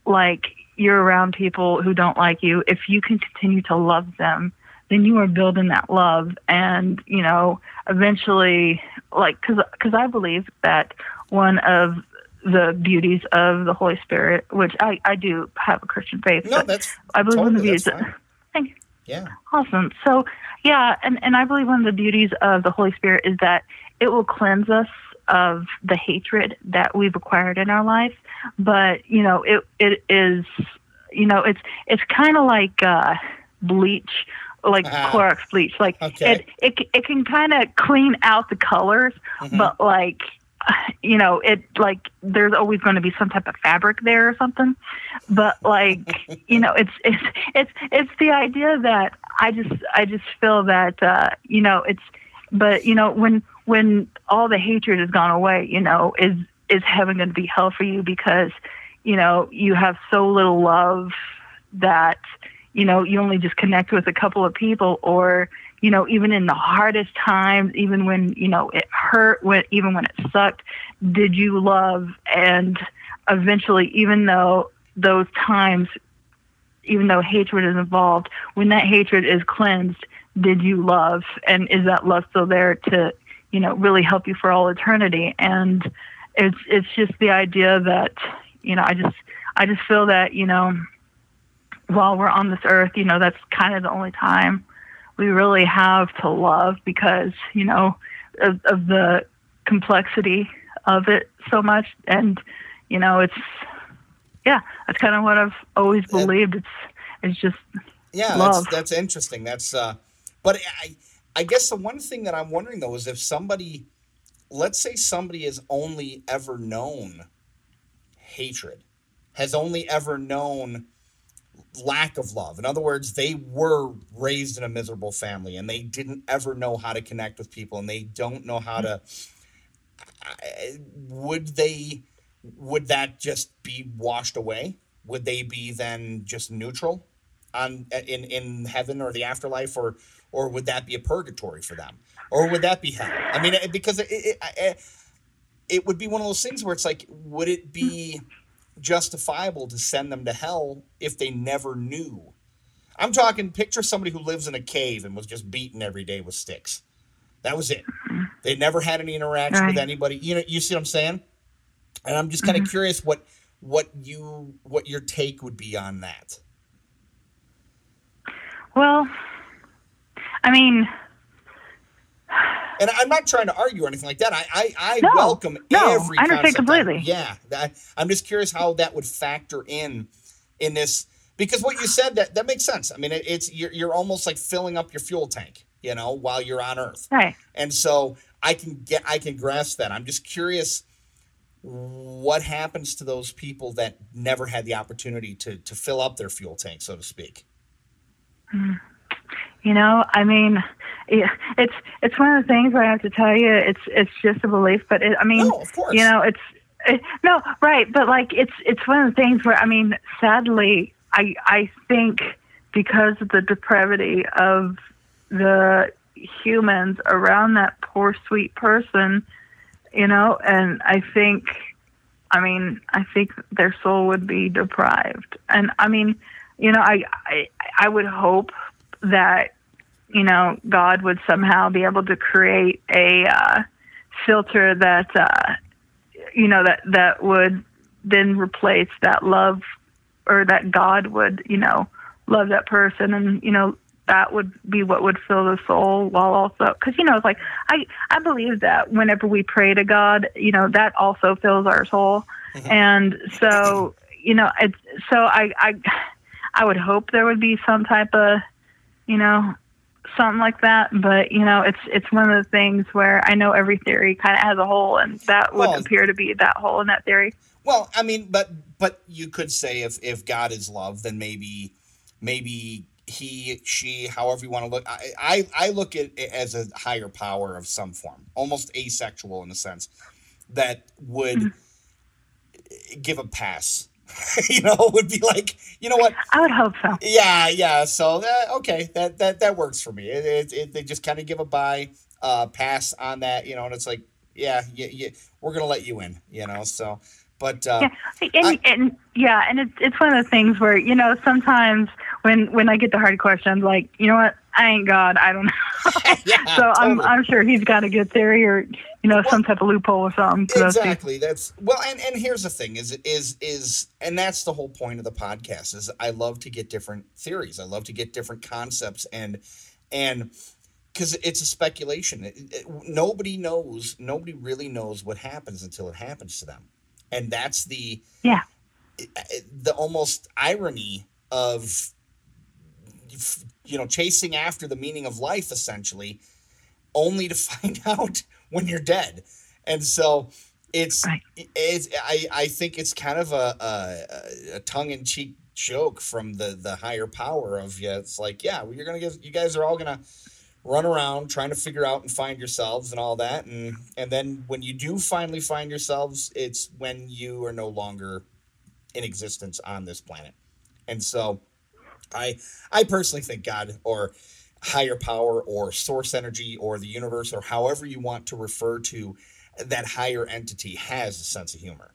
like you're around people who don't like you if you can continue to love them then you are building that love and you know eventually like because because i believe that one of the beauties of the holy spirit which i i do have a christian faith No, but that's i believe one of the totally, beauties that's fine. Thank you. Yeah. Awesome. So, yeah, and, and I believe one of the beauties of the Holy Spirit is that it will cleanse us of the hatred that we've acquired in our life. But, you know, it it is, you know, it's it's kind of like uh, bleach, like Ah. Clorox bleach. Like Okay. it, it, it can kind of clean out the colors, Mhm. but like, you know, it like there's always going to be some type of fabric there or something. But like, [LAUGHS] you know, it's it's it's it's the idea that I just I just feel that uh, you know it's, but you know when when all the hatred has gone away, you know, is is heaven going to be hell for you because you know you have so little love that you know you only just connect with a couple of people or you know even in the hardest times even when you know it hurt when even when it sucked did you love? And eventually even though those times even though hatred is involved when that hatred is cleansed did you love? And is that love still there to you know really help you for all eternity? And it's it's just the idea that you know i just i just feel that you know while we're on this earth you know that's kind of the only time we really have to love because you know of, of the complexity of it so much and you know it's yeah that's kind of what i've always believed it's it's just Yeah, love. that's that's interesting. That's uh but I I guess the one thing that I'm wondering though is if somebody let's say somebody has only ever known hatred, has only ever known lack of love. In other words, they were raised in a miserable family and they didn't ever know how to connect with people and they don't know how hmm. to would they would that just be washed away? Would they be then just neutral on in in heaven or the afterlife, or or would that be a purgatory for them, or would that be hell? I mean, because it it, it, it would be one of those things where it's like, would it be justifiable to send them to hell if they never knew? I'm talking picture somebody who lives in a cave and was just beaten every day with sticks. That was it. They never had any interaction with anybody. You know, you see what I'm saying? And I'm just kind of mm-hmm. curious what what you what your take would be on that. well i mean And I'm not trying to argue or anything like that. I I, I No, welcome no, every. I understand completely. yeah, that, I'm just curious how that would factor in in this because what you said that that makes sense. I mean, it, it's you're you're almost like filling up your fuel tank, you know, while you're on Earth. right And so I can get I can grasp that. I'm just curious what happens to those people that never had the opportunity to to fill up their fuel tank, so to speak. Hmm. You know, I mean, it's it's one of the things where I have to tell you, it's it's just a belief. But it, I mean, No, you know, it's it, no right, but like it's it's one of the things where I mean, sadly, I I think because of the depravity of the humans around that poor sweet person, you know, and I think I mean, I think their soul would be deprived. And I mean, you know, I I, I would hope that you know God would somehow be able to create a uh, filter that uh, you know that that would then replace that love or that God would you know love that person and you know that would be what would fill the soul while also because you know it's like i i believe that whenever we pray to god you know that also fills our soul mm-hmm. and so you know it's so i i i would hope there would be some type of you know something like that but you know it's it's one of the things where i know every theory kind of has a hole and that would well, appear to be that hole in that theory well i mean but but you could say if if god is love then maybe maybe he, she, however you want to look. I, I, I look at it as a higher power of some form, almost asexual in a sense, that would mm-hmm. give a pass. [LAUGHS] you know, would be like, you know what? I would hope so. Yeah, yeah. So uh, okay, that that that works for me. It, it, it they just kind of give a buy, uh, pass on that, you know, and it's like, yeah, yeah, we're gonna let you in, you know. So but uh, yeah, and, I, and, yeah, and it's it's one of the things where you know sometimes when when I get the hard questions, like you know what, I ain't God, I don't know. [LAUGHS] yeah, [LAUGHS] so totally. I'm I'm sure he's got a good theory or you know well, some type of loophole or something. Exactly. That's well, and and here's the thing: is is is, and that's the whole point of the podcast. Is I love to get different theories. I love to get different concepts and and because it's a speculation. It, it, nobody knows. Nobody really knows what happens until it happens to them and that's the yeah the almost irony of you know chasing after the meaning of life essentially only to [LAUGHS] find out when you're dead. And so it's right. it's I, I think it's kind of a, a, a tongue-in-cheek joke from the the higher power of yeah it's like yeah well, you're gonna get you guys are all gonna run around trying to figure out and find yourselves and all that. And and then when you do finally find yourselves it's when you are no longer in existence on this planet. And so i i personally think god or higher power or source energy or the universe or however you want to refer to that higher entity has a sense of humor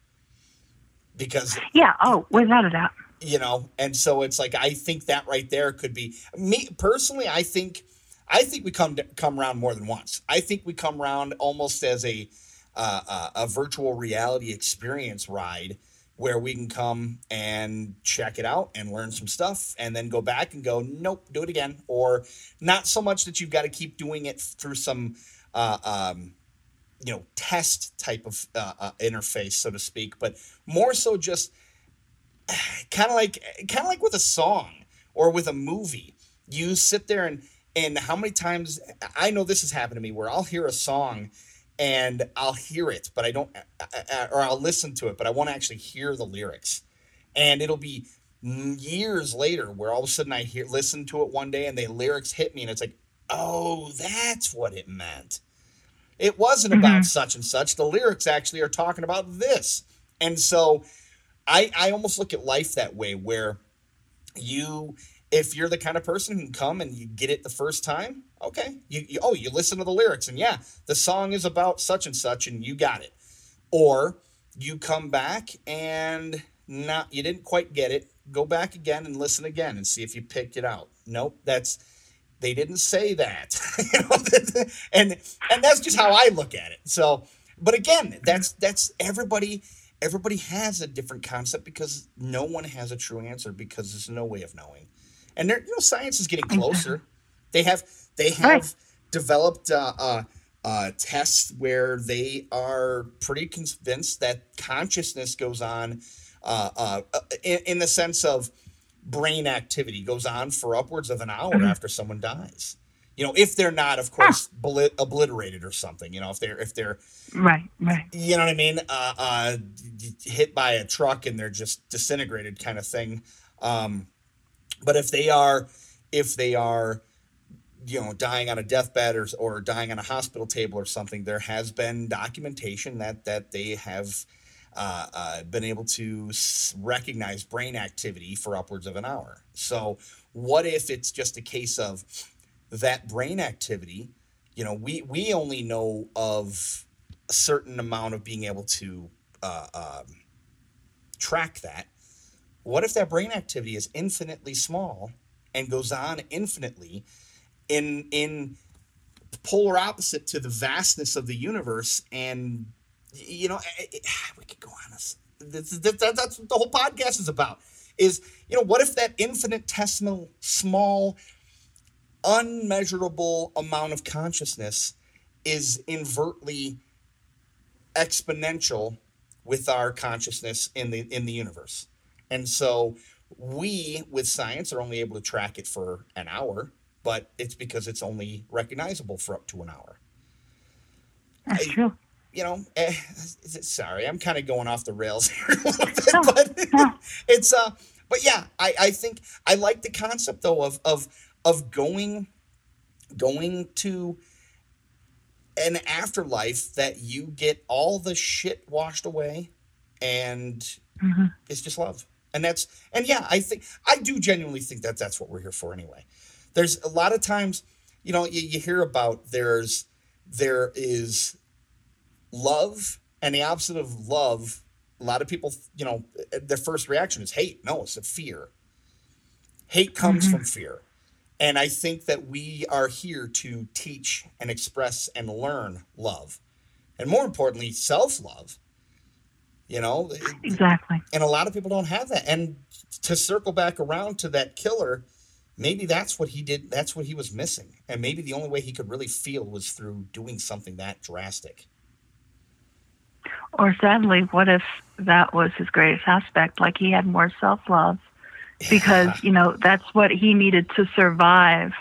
because yeah oh without a doubt you know and so it's like i think that right there could be me personally i think I think we come come around more than once. I think we come around almost as a uh, uh, a virtual reality experience ride where we can come and check it out and learn some stuff and then go back and go nope do it again. Or not so much that you've got to keep doing it through some uh, um, you know test type of uh, uh, interface so to speak but more so just [SIGHS] kind of like kind of like with a song or with a movie. You sit there and and how many times I know this has happened to me where I'll hear a song and I'll hear it, but I don't, uh, uh, uh, or I'll listen to it, but I won't actually hear the lyrics. And it'll be years later where all of a sudden I hear, listen to it one day and the lyrics hit me and it's like, oh, that's what it meant. It wasn't mm-hmm. about such and such. The lyrics actually are talking about this. And so I, I almost look at life that way where you if you're the kind of person who can come and you get it the first time, okay. You, you, oh, you listen to the lyrics and yeah, the song is about such and such and you got it. Or you come back and not you didn't quite get it. Go back again and listen again and see if you picked it out. Nope, that's they didn't say that. [LAUGHS] [LAUGHS] and and that's just how I look at it. So, but again, that's that's everybody everybody has a different concept because no one has a true answer because there's no way of knowing and there, you know science is getting closer. They have they have right. developed uh, uh, uh, tests where they are pretty convinced that consciousness goes on uh, uh, in, in, the sense of brain activity goes on for upwards of an hour mm-hmm. after someone dies. You know, if they're not, of course, ah. obliterated or something. You know, if they're if they're right, right. You know what I mean? Uh, hit by a truck and they're just disintegrated, kind of thing. Um, but if they are, if they are, you know, dying on a deathbed or, or dying on a hospital table or something, there has been documentation that that they have uh, uh, been able to recognize brain activity for upwards of an hour. So, what if it's just a case of that brain activity, you know, we we only know of a certain amount of being able to uh, um, track that. What if that brain activity is infinitely small and goes on infinitely in in polar opposite to the vastness of the universe and you know it, it, we could go on this that's, that's what the whole podcast is about is you know what if that infinitesimal small unmeasurable amount of consciousness is invertly exponential with our consciousness in the in the universe? And so we with science are only able to track it for an hour but it's because it's only recognizable for up to an hour. That's I, true. you know, eh, sorry, I'm kind of going off the rails [LAUGHS] here a little bit, but [LAUGHS] it's uh, but yeah, I I think I like the concept though of of of going going to an afterlife that you get all the shit washed away and mm-hmm. it's just love. And that's and yeah i think i do genuinely think that that's what we're here for anyway there's a lot of times you know you, you hear about there's there is love and the opposite of love a lot of people you know their first reaction is hate no it's a fear. Hate comes mm-hmm. from fear. And i think that we are here to teach and express and learn love. And more importantly self-love. You know exactly. and a lot of people don't have that. And to circle back around to that killer maybe that's what he did that's what he was missing and maybe the only way he could really feel was through doing something that drastic or sadly, what if that was his greatest aspect? Like he had more self love because, you know, that's what he needed to survive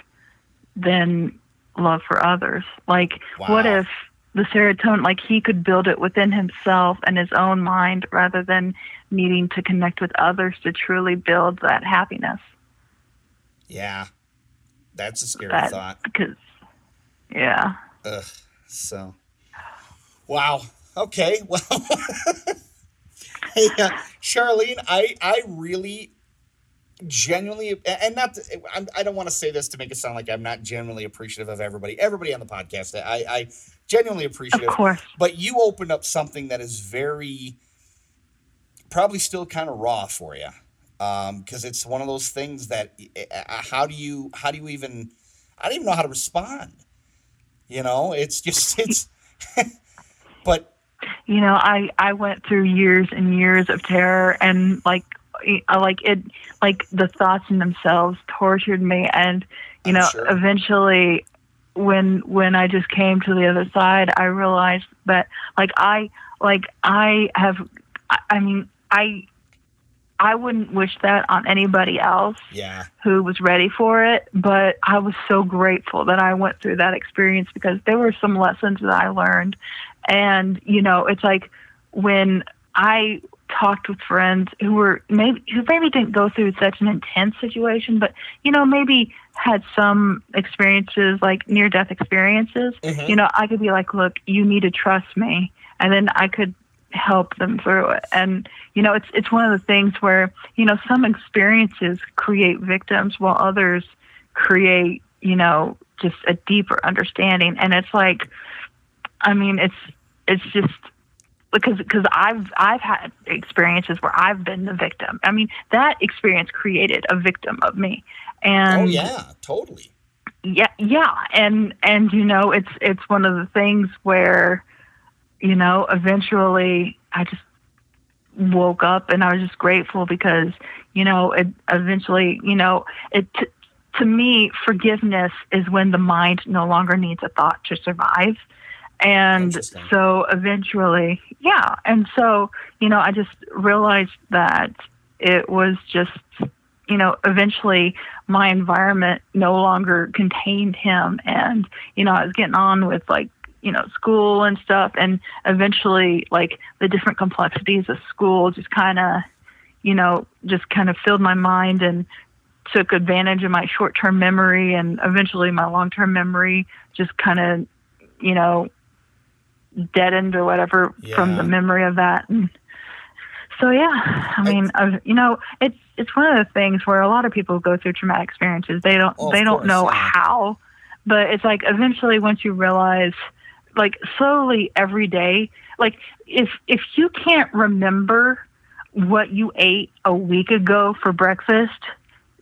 than love for others. Like, wow. what if the serotonin, like he could build it within himself and his own mind rather than needing to connect with others to truly build that happiness? Yeah. That's a scary that, thought. Because, yeah. Ugh. So, wow. Okay, [LAUGHS] well, hey, uh, Charlene, I I really genuinely and not to, I don't want to say this to make it sound like I'm not genuinely appreciative of everybody everybody on the podcast I I genuinely appreciative of course. but you opened up something that is very probably still kind of raw for you because um, it's one of those things that uh, how do you how do you even I don't even know how to respond you know it's just [LAUGHS] it's but you know, I I went through years and years of terror and like like it like the thoughts in themselves tortured me and you know sure. eventually when when I just came to the other side I realized that like I like I have I mean I I wouldn't wish that on anybody else yeah. who was ready for it, but I was so grateful that I went through that experience because there were some lessons that I learned and, you know, it's like when I talked with friends who were maybe who maybe didn't go through such an intense situation, but you know, maybe had some experiences like near death experiences, mm-hmm. you know, I could be like, Look, you need to trust me and then I could help them through it. And, you know, it's it's one of the things where, you know, some experiences create victims while others create, you know, just a deeper understanding. And it's like I mean, it's it's just because because I've I've had experiences where I've been the victim. I mean, that experience created a victim of me. And oh yeah, totally. Yeah, yeah, and and you know, it's it's one of the things where, you know, eventually I just woke up and I was just grateful because you know, it eventually, you know, it. T- to me, forgiveness is when the mind no longer needs a thought to survive and so eventually, yeah. And so, you know, I just realized that it was just, you know, eventually my environment no longer contained him. And, you know, I was getting on with like, you know, school and stuff. And eventually, like, the different complexities of school just kind of, you know, just kind of filled my mind and took advantage of my short term memory. And eventually, my long term memory just kind of, you know, deadened or whatever yeah. from the memory of that. And so yeah, I mean, uh, you know, it's it's one of the things where a lot of people go through traumatic experiences. They don't oh, they don't course, know how but it's like eventually once you realize, like slowly every day, like if if you can't remember what you ate a week ago for breakfast,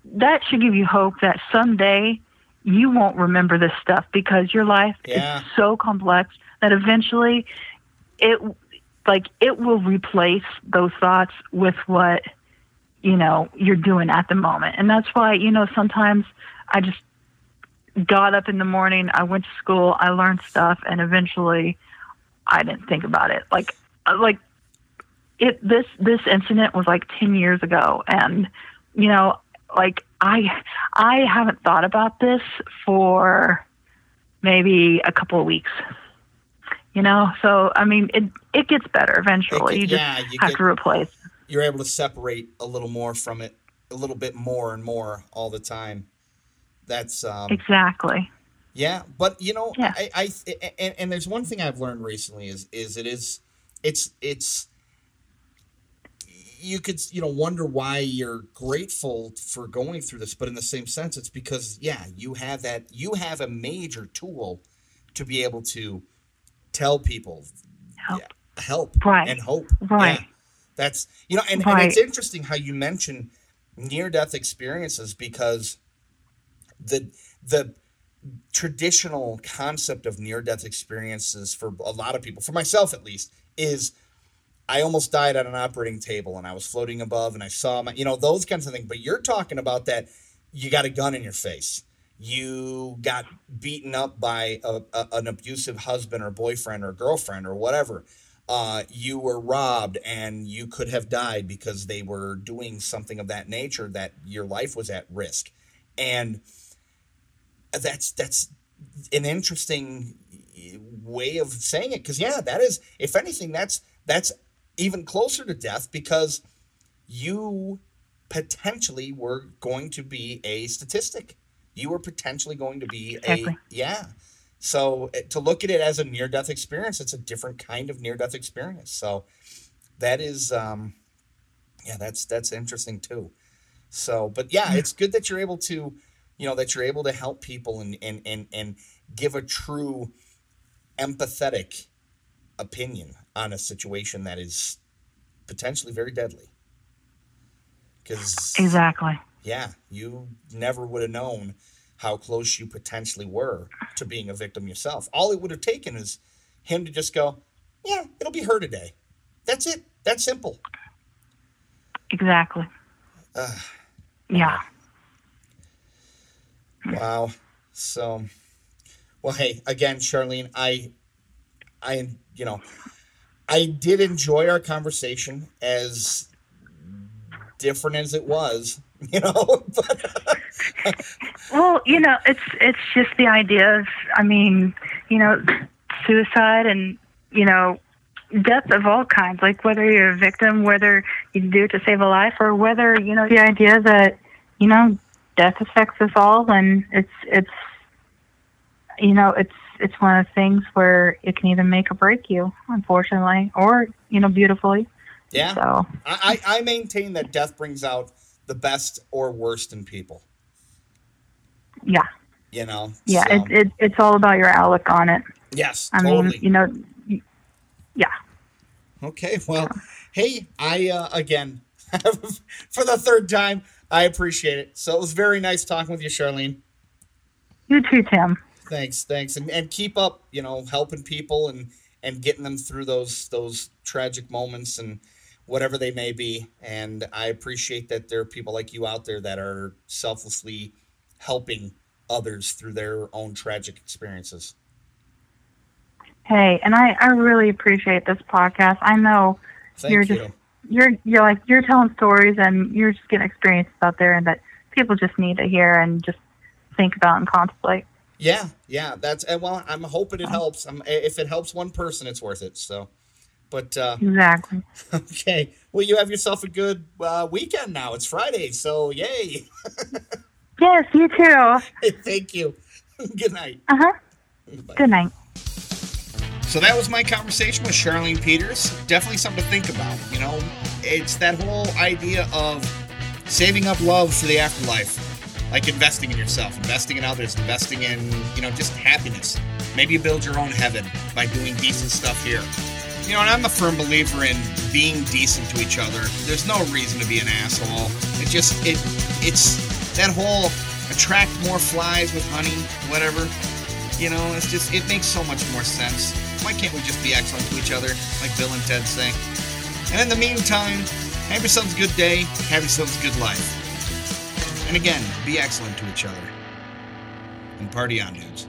that should give you hope that someday you won't remember this stuff because your life Yeah. is so complex that eventually it like it will replace those thoughts with what you know you're doing at the moment and that's why you know sometimes i just got up in the morning i went to school i learned stuff and eventually i didn't think about it. Like uh, like it this this incident was like 10 years ago and you know like i i haven't thought about this for maybe a couple of weeks. You know so i mean it it gets better eventually. It- you just yeah, you have get- to replace You're able to separate a little more from it, a little bit more and more all the time. That's um, exactly Yeah, but you know, Yeah. I, I and, and there's one thing I've learned recently is is it is it's it's you could you know wonder why you're grateful for going through this, but in the same sense, it's because yeah, you have that you have a major tool to be able to tell people Help. yeah, help Right. and hope. Right. Yeah. That's you know, and, and it's interesting how you mention near death experiences because the the traditional concept of near death experiences for a lot of people, for myself at least, is I almost died at an operating table and I was floating above and I saw my, you know, those kinds of things. But you're talking about that you got a gun in your face. You got beaten up by a, a, an abusive husband or boyfriend or girlfriend or whatever. Uh, you were robbed and you could have died because they were doing something of that nature that your life was at risk. And that's that's an interesting way of saying it. Because yeah that is if anything that's that's even closer to death because you potentially were going to be a statistic. You were potentially going to be Exactly. a yeah. So uh, to look at it as a near death experience it's a different kind of near death experience. So that is um yeah that's that's interesting too. So but yeah. it's good that you're able to you know that you're able to help people and and and, and give a true empathetic opinion on a situation that is potentially very deadly. Because exactly. Yeah you never would have known how close you potentially were to being a victim yourself. All it would have taken is him to just go yeah it'll be her today. That's it. That's simple. Exactly. Yeah Wow. So, well, hey, again, Charlene, I, I, you know, I did enjoy our conversation as different as it was, [LAUGHS] you know, [LAUGHS] but Well, you know, it's it's just the idea of, I mean, you know, suicide and you know, death of all kinds. Like whether you're a victim, whether you do it to save a life, or whether you know the idea that you know death affects us all, and it's it's you know it's it's one of the things where it can either make or break you, unfortunately, or you know, beautifully. yeah, So I, I maintain that death brings out the best or worst in people, yeah, you know. yeah, So, it, it it's all about your outlook on it. yes, I totally. mean, you know, yeah. Okay, well, hey, I uh, again [LAUGHS] for the third time, I appreciate it. So it was very nice talking with you, Charlene. You too, Tim. Thanks, thanks, and and keep up. You know, helping people and and getting them through those those tragic moments and whatever they may be. And I appreciate that there are people like you out there that are selflessly helping others through their own tragic experiences. Hey, and I, I really appreciate this podcast. I know Thank You're you. just- you're you're like you're telling stories and you're just getting experiences out there and that people just need to hear and just think about and contemplate. Yeah, yeah, that's and well, I'm hoping it helps. I'm, if it helps one person, it's worth it. So, but uh, Exactly. [LAUGHS] okay, well, you have yourself a good uh, weekend now. It's Friday, so yay! [LAUGHS] Yes, you too. [LAUGHS] Thank you. good night. Uh huh. Good night. So that was my conversation with Charlene Peters. Definitely something to think about. You know, it's that whole idea of saving up love for the afterlife. like investing in yourself, investing in others, investing in, you know, just happiness. Maybe you build your own heaven by doing decent stuff here. You know, and I'm a firm believer in being decent to each other. There's no reason to be an asshole. It just it it's that whole attract more flies with honey, whatever. You know, it's just it makes so much more sense. Why can't we just be excellent to each other, like Bill and Ted say? And in the meantime, have yourselves a good day, have yourselves a good life. And again, be excellent to each other. And party on, dudes.